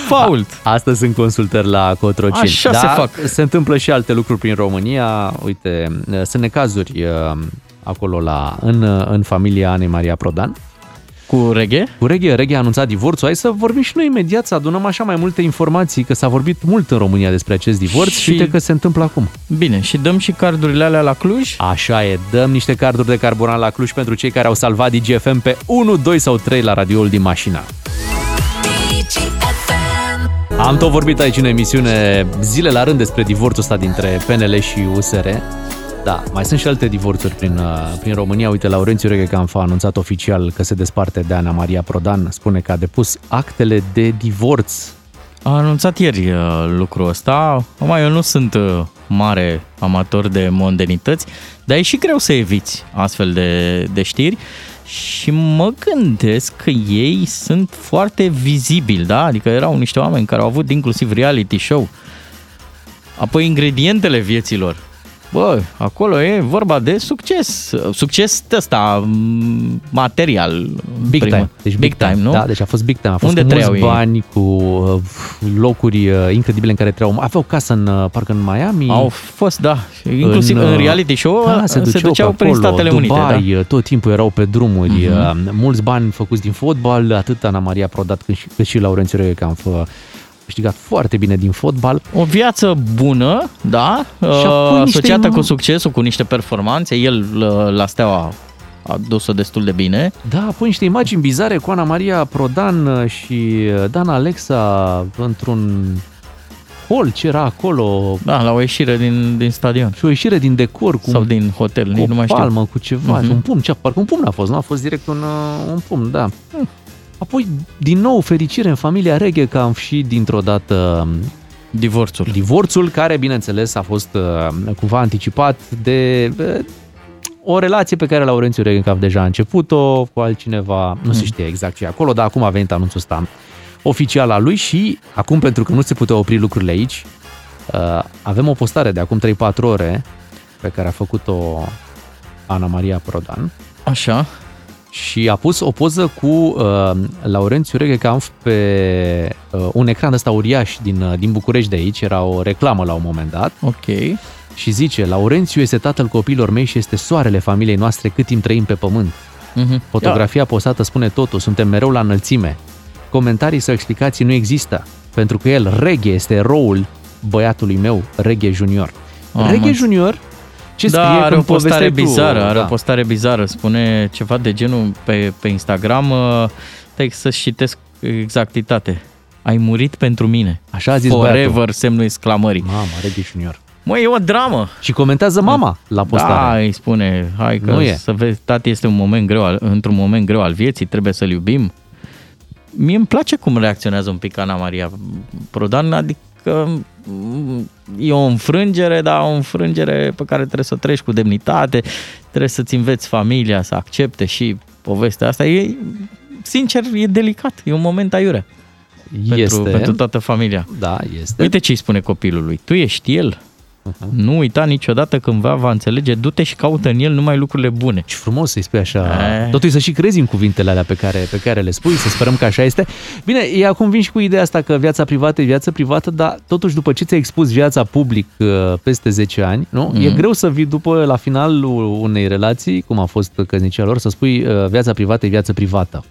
Fault. A, astăzi sunt consultări la Cotroceni. Așa da, se fac. Se întâmplă și alte lucruri prin România. Uite, sunt necazuri uh, acolo la, în, în familia Anei Maria Prodan. Cu Reghe? Cu Reghe. Reghe a anunțat divorțul. Hai să vorbim și noi imediat, să adunăm așa mai multe informații, că s-a vorbit mult în România despre acest divorț și, și uite că se întâmplă acum. Bine, și dăm și cardurile alea la Cluj? Așa e, dăm niște carduri de carburant la Cluj pentru cei care au salvat DGFM pe 1, 2 sau 3 la radioul din mașină. Am tot vorbit aici în emisiune zile la rând despre divorțul ăsta dintre PNL și USR. Da, mai sunt și alte divorțuri prin, uh, prin România. Uite, Laurențiu Reghecanf a anunțat oficial că se desparte de Ana Maria Prodan. Spune că a depus actele de divorț. A anunțat ieri uh, lucrul ăsta. Mai eu nu sunt uh, mare amator de mondenități, dar e și greu să eviți astfel de, de știri. Și mă gândesc că ei sunt foarte vizibili, da? Adică erau niște oameni care au avut inclusiv reality show. Apoi ingredientele vieților Bă, acolo e vorba de succes. Succes ăsta material. Big primă. time. Deci big, time, nu? Da, deci a fost big time. A fost Unde cu mulți ei? bani, cu uh, locuri uh, incredibile în care trăiau. Aveau casă în, uh, parcă în Miami. Au fost, da. Inclusiv în, în reality show da, se, se duceau pe prin acolo, Statele Dubai, Unite. Da? tot timpul erau pe drumuri. Mhm. Uh, Mulți bani făcuți din fotbal, atât Ana Maria Prodat cât și, cât și Laurențiu Reghecanf câștigat foarte bine din fotbal. O viață bună, da, Și apoi niște asociată im- cu succesul, cu niște performanțe. El la Steaua a dus-o destul de bine. Da, apoi niște imagini bizare cu Ana Maria Prodan și Dan Alexa într-un hol ce era acolo. Da, la o ieșire din, din stadion. Și o ieșire din decor. Cu Sau din hotel, cu nici o nu mai știu. palmă, cu ceva, Mhm. uh-huh. un pumn, ce, parcă un pumn a fost, nu a fost direct un, uh, un pumn, da. Apoi, din nou, fericire în familia Reghe, că am și dintr-o dată divorțul. Divorțul, care, bineînțeles, a fost uh, cumva anticipat de uh, o relație pe care Laurențiu Reghencaf deja a început-o cu altcineva, nu se știe exact ce e acolo, dar acum a venit anunțul ăsta oficial al lui și acum, pentru că nu se putea opri lucrurile aici, uh, avem o postare de acum 3-4 ore pe care a făcut-o Ana Maria Prodan. Așa. Și a pus o poză cu uh, Laurențiu Reghecanf pe uh, un ecran ăsta uriaș din, uh, din București de aici, era o reclamă la un moment dat. Ok. Și zice, Laurențiu este tatăl copiilor mei și este soarele familiei noastre cât timp trăim pe pământ. Mhm. Fotografia postată spune totul, suntem mereu la înălțime. Comentarii sau explicații nu există, pentru că el, Reghe, este eroul băiatului meu, Reghe Junior. Ah, Reghe mă. Junior, ce da, scrie are când o postare povesteai tu? bizară, are Da. o postare bizară. Spune ceva de genul pe, pe Instagram, uh, stai să-și citesc exactitate. Ai murit pentru mine. Așa a zis Forever, băiatul. semnul exclamării. Mama, Reghe Junior. Mă, e o dramă. Și comentează mama la postare. Da, îi spune, hai că Nu e. să vezi, tati este un moment greu, al- într-un moment greu al vieții, trebuie să-l iubim. Mie îmi place cum reacționează un pic Ana Maria Prodan, adică mm, e o înfrângere, dar o înfrângere pe care trebuie să o treci cu demnitate, trebuie să-ți înveți familia să accepte și povestea asta. E, sincer, e delicat, e un moment aiurea. Pentru, Este. pentru toată familia. Da, este. Uite ce îi spune copilului. Tu ești el. Uh-huh. Nu uita niciodată când va, va înțelege, du-te și caută în el numai lucrurile bune. Ce frumos să-i spui așa. Eh. Totuși să și crezi în cuvintele alea pe care, pe care le spui, să sperăm că așa este. Bine, e acum vin și cu ideea asta că viața privată e viață privată, dar totuși după ce ți-ai expus viața public uh, peste 10 ani, nu? Mhm. E greu să vii după, la finalul unei relații, cum a fost căsnicia lor, să spui uh, viața privată e viață privată.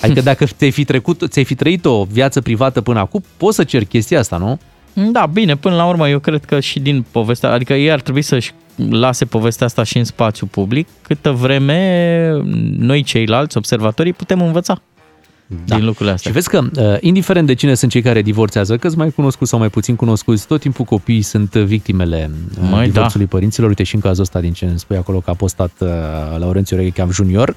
Adică dacă ți-ai fi, trecut, ți-ai fi trăit o viață privată până acum, poți să ceri chestia asta, nu? Da, bine, până la urmă eu cred că și din povestea, adică ei ar trebui să-și lase povestea asta și în spațiu public, câtă vreme noi ceilalți, observatorii, putem învăța da. din lucrurile astea. Și vezi că, uh, indiferent de cine sunt cei care divorțează, că mai cunoscuți sau mai puțin cunoscuți, tot timpul copiii sunt victimele uh, Măi, divorțului părinților. Uite și în cazul ăsta din ce îmi spui acolo că a postat uh, Laurențiu Reghecheam Junior.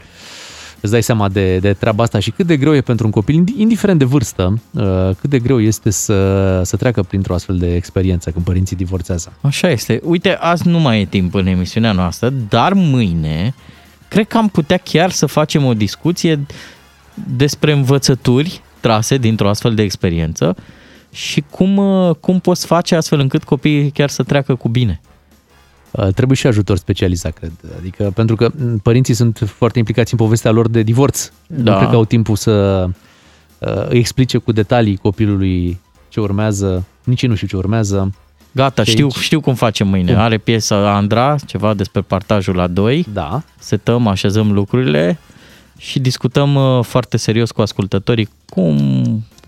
Îți dai seama de, de treaba asta și cât de greu e pentru un copil, indiferent de vârstă, uh, cât de greu este să, să treacă printr-o astfel de experiență când părinții divorțează. Așa este. Uite, azi nu mai e timp în emisiunea noastră, dar mâine cred că am putea chiar să facem o discuție despre învățături trase dintr-o astfel de experiență și cum, uh, cum poți face astfel încât copiii chiar să treacă cu bine. Uh, trebuie și ajutor specializat, cred. Adică, pentru că m, părinții sunt foarte implicați în povestea lor de divorț. Da. Nu cred că au timpul să uh, îi explice cu detalii copilului ce urmează, nici ei nu știu ce urmează. Gata, Și știu, aici- știu cum facem mâine. Cum? Are piesa Andra, ceva despre partajul la 2. Da. Setăm, așezăm lucrurile și discutăm uh, foarte serios cu ascultătorii cum,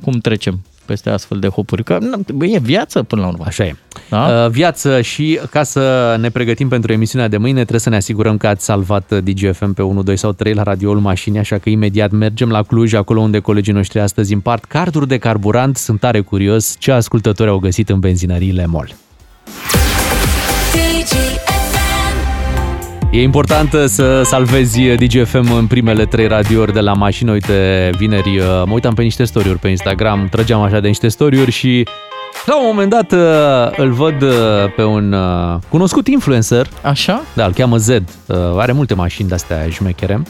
cum trecem peste astfel de hopuri. Că na, bă, e viață până la urmă. Așa e. Da? Uh, Viață și ca să ne pregătim pentru emisiunea de mâine, trebuie să ne asigurăm că ați salvat uh, DGFM pe 1, 2 sau 3 la radioul mașinii, așa că imediat mergem la Cluj, acolo unde colegii noștri astăzi împart carduri de carburant. Sunt tare curios ce ascultători au găsit în benzinăriile MOL. E important uh, să salvezi DGFM în primele trei radiouri de la mașină. Uite, vineri uh, mă uitam pe niște story pe Instagram, trăgeam așa de niște story și la un moment dat uh, îl văd uh, pe un uh, cunoscut influencer. Așa? Da, îl cheamă Zed. Uh, Are multe mașini de-astea șmechere.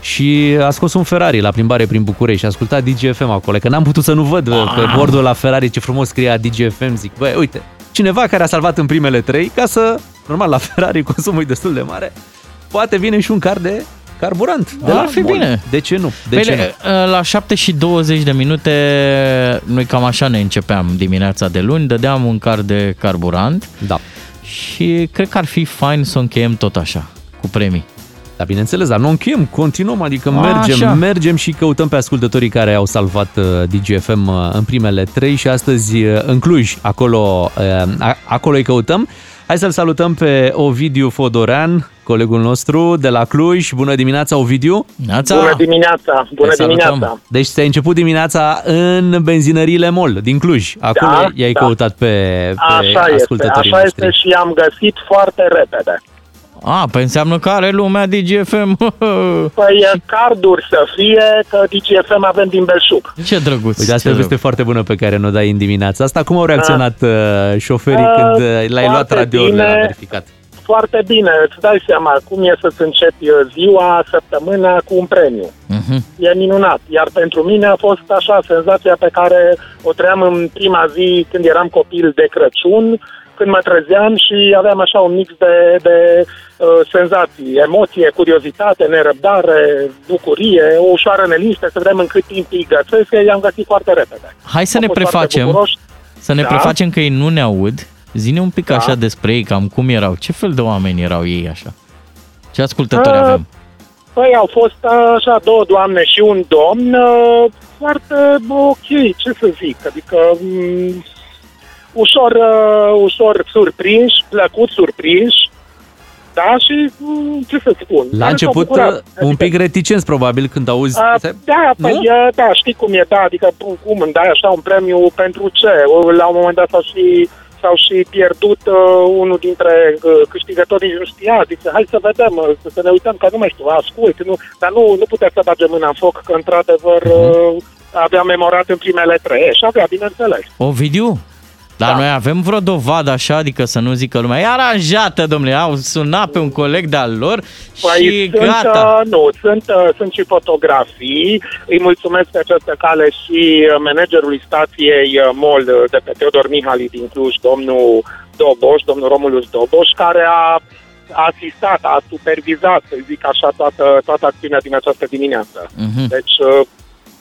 Și a scos un Ferrari la plimbare prin București și a ascultat DGFM acolo, că n-am putut să nu văd uh, pe bordul la Ferrari ce frumos scria DGFM. Zic, băi, uite, cineva care a salvat în primele trei, ca să, normal, la Ferrari consumul e destul de mare, poate vine și un car de carburant. De Ar la fi Mol. bine. De ce nu? De Păi, ce nu? le- La 7 și 20 de minute, noi cam așa ne începeam dimineața de luni, dădeam un car de carburant. Da. Și cred că ar fi fain să o încheiem tot așa, cu premii. Da, bineînțeles, dar nu încheiem, continuăm, adică A, mergem, așa. mergem și căutăm pe ascultătorii care au salvat uh, DGFM uh, în primele trei și astăzi uh, în Cluj, acolo, uh, a- acolo îi căutăm. Hai să-l salutăm pe Ovidiu Fodorean, colegul nostru de la Cluj. Bună dimineața, Ovidiu! Neața! Bună dimineața! Bună dimineața! Deci ți-ai început dimineața în benzinăriile MOL din Cluj. Acolo Da, i-ai da. căutat pe, pe Așa este, ascultătorii așa noștri. este și am găsit foarte repede. A, păi înseamnă că are lumea DGFM. Păi carduri să fie, că DGFM avem din Belșug. Ce drăguț. Uite, asta e o veste foarte bună pe care ne-o dai în dimineața asta. Cum au reacționat uh, șoferii Ah, când uh, l-ai luat foarte radiourile la bine. verificat? Foarte bine, îți dai seama cum e să-ți începi uh, ziua, săptămâna cu un premiu. E minunat. Iar pentru mine a fost așa senzația pe care o trăiam în prima zi când eram copil de Crăciun, când mă trezeam și aveam așa un mix de, de uh, senzații, emoție, curiozitate, nerăbdare, bucurie, o ușoară neliniște, să vedem în cât timp îi găsesc, i-am găsit foarte repede. Hai să Am ne fost foarte prefacem, bucuroși. să ne Da. prefacem că ei nu ne aud. Zine un pic Da. așa despre ei, cam cum erau, ce fel de oameni erau ei așa? Ce ascultători Ah, avem? Păi au fost uh, așa două doamne și un domn uh, foarte ok, ce să zic, adică um, ușor, uh, ușor surprinși, plăcut surprinși, da, și um, ce să spun. La s-au început bucurat. uh, un pic reticenți probabil când auzi... A, da, păi, Nu? uh, da, știi cum e, da, adică cum- cum îmi dai așa un premiu pentru ce? La un moment dat s-au și, s-au și pierdut uh, unul dintre uh, câștigătorii, nici nu știa, zice, hai să vedem, uh, să, să ne uităm, că nu mai știu, ascult, nu, dar nu, nu putea să bage mâna în foc, că într-adevăr uh, avea memorat în primele trei, și avea, bineînțeles. Ovidiu? Dar da. noi avem vreo dovadă așa, adică să nu zică lumea, e aranjată, domnule, au sunat pe un coleg de-al lor și Păi sunt, gata. uh, nu, sunt, uh, sunt și fotografii. Îi mulțumesc pe această cale și uh, managerului stației uh, MOL uh, de pe Teodor Mihali din Cluj, domnul Doboș, domnul Romulus Doboș, care a a asistat, a supervizat, să zic așa, toată, toată acțiunea din această dimineață. Mhm. Deci uh,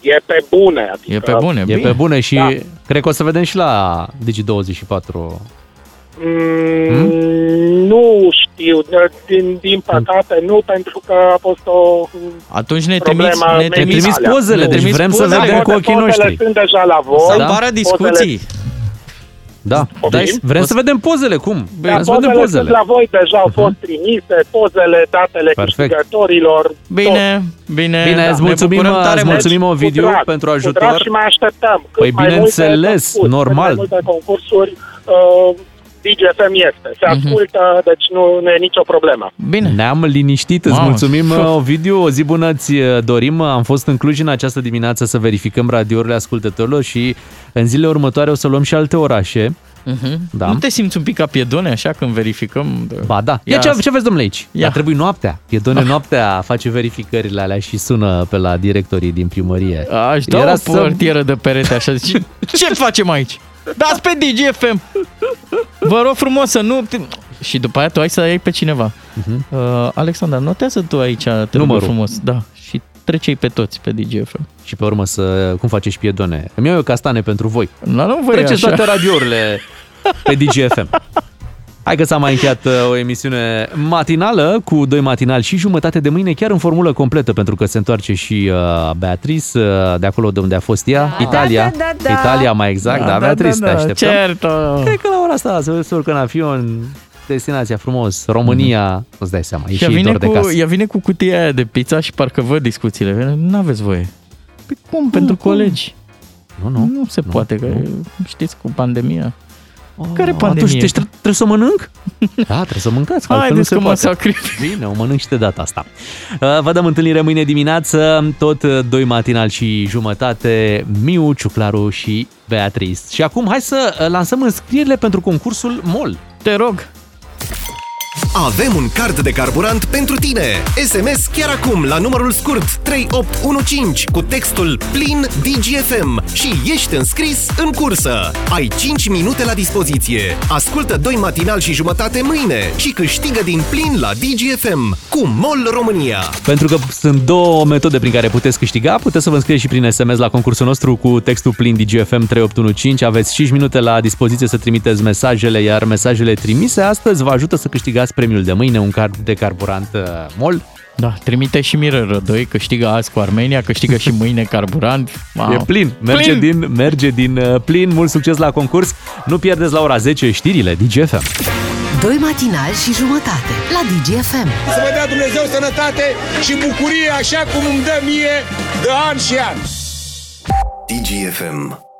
e pe bune. Adică, E pe bune, E bine. pe bune și Da. cred că o să vedem și la Digi24. Mm, Nu știu, din, din păcate nu, pentru că a fost o Atunci ne problemă trimiți, ne medicală. trimiți pozele, deci vrem să Da, vedem cu pozele ochii noștri. sunt deja la voi. Să apară discuții. Da, dai, vrem să vedem pozele, cum? Da, Vrem să vedem pozele pozele. sunt la voi, deja au fost trimise, pozele, datele Perfect. câștigătorilor. Bine, bine. Bine, da, îți ne mulțumim, bucurăm tare îți mult. mulțumim, Ovidiu, Cu drag, pentru Cu ajutor. drag și mai așteptăm. Cât Păi mai bineînțeles, multe concursuri, normal. Cât mai multe concursuri, uh, DGFM este. Se ascultă, deci nu, nu e nicio problemă. Bine. Ne-am liniștit, îți Mamă, mulțumim, șoc. Ovidiu. O zi bună îți dorim. Am fost în Cluj în această dimineață să verificăm radiourile ascultătorilor și în zilele următoare o să luăm și alte orașe. Uh-huh. Da. Nu te simți un pic ca piedone așa când verificăm? Ba da. Ia, Ia ce, ce vezi, domnule, aici? Ia. Dar trebuie noaptea. Piedone noaptea face verificările alea și sună pe la directorii din primărie. Aș da Era o să- portieră de perete așa, zice, ce facem aici? Dați pe DGFM! Vă rog frumos să nu... Și după aia tu ai să iei pe cineva. Uh-huh. Uh, Alexandra, notează tu aici, te rog Mhm. Numărul. frumos. Da, și trecei pe toți pe DGFM. Și pe urmă să... Cum faceți piedone? Îmi iau eu castane pentru voi. Nu, nu voi Treceți așa. toate radiourile pe DGFM. Hai că s-a mai încheiat uh, o emisiune matinală cu doi matinali și jumătate de mâine, chiar în formulă completă, pentru că se întoarce și uh, Beatrice, uh, de acolo de unde a fost ea, Italia. da, da, da. Italia mai exact, da, Da, da, Beatrice, da, te da, așteptăm. certo. Cred că la ora asta se, se urcă în avion, destinația frumos, România, mm-hmm. îți dai seama, e Și și ea ei vine, dor de cu, casă. ea vine cu cutia aia de pizza și parcă văd discuțiile. Nu aveți voie. Păi cum? Pentru colegi. Nu, nu. Nu se poate, că știți, cu pandemia. Care Oh, pandemie? Atunci deci tre- trebuie să mănânc? Da, trebuie să mâncați, că altfel nu Haideți se că mă poate. sacrific. Bine, o mănânc și de data asta. Uh, Vă dăm întâlnire mâine dimineață, tot uh, doi matinal și jumătate, Miu, Ciuclaru și Beatrice. Și acum hai să uh, lansăm înscrierile pentru concursul MOL. Te rog! Avem un card de carburant pentru tine. SMS chiar acum la numărul scurt 3815 cu textul plin DGFM și ești înscris în cursă. Ai 5 minute la dispoziție. Ascultă doi matinal și jumătate mâine și câștigă din plin la DGFM cu MOL România. Pentru că sunt două metode prin care puteți câștiga. Puteți să vă înscrieți și prin SMS la concursul nostru cu textul plin DGFM 3815. Aveți 5 minute la dispoziție să trimiteți mesajele, iar mesajele trimise astăzi vă ajută să câștigați premiul de mâine, un card de carburant uh, MOL. Da, trimite și Mirel Rădoi, câștigă azi cu Armenia, câștigă și mâine carburant. Wow. E plin, merge din, merge din uh, plin. Mult succes la concurs. Nu pierdeți la ora 10 știrile DGFM. Doi matinali și jumătate la DGFM. Să vă dea Dumnezeu sănătate și bucurie așa cum îmi dă mie de an și an. DGFM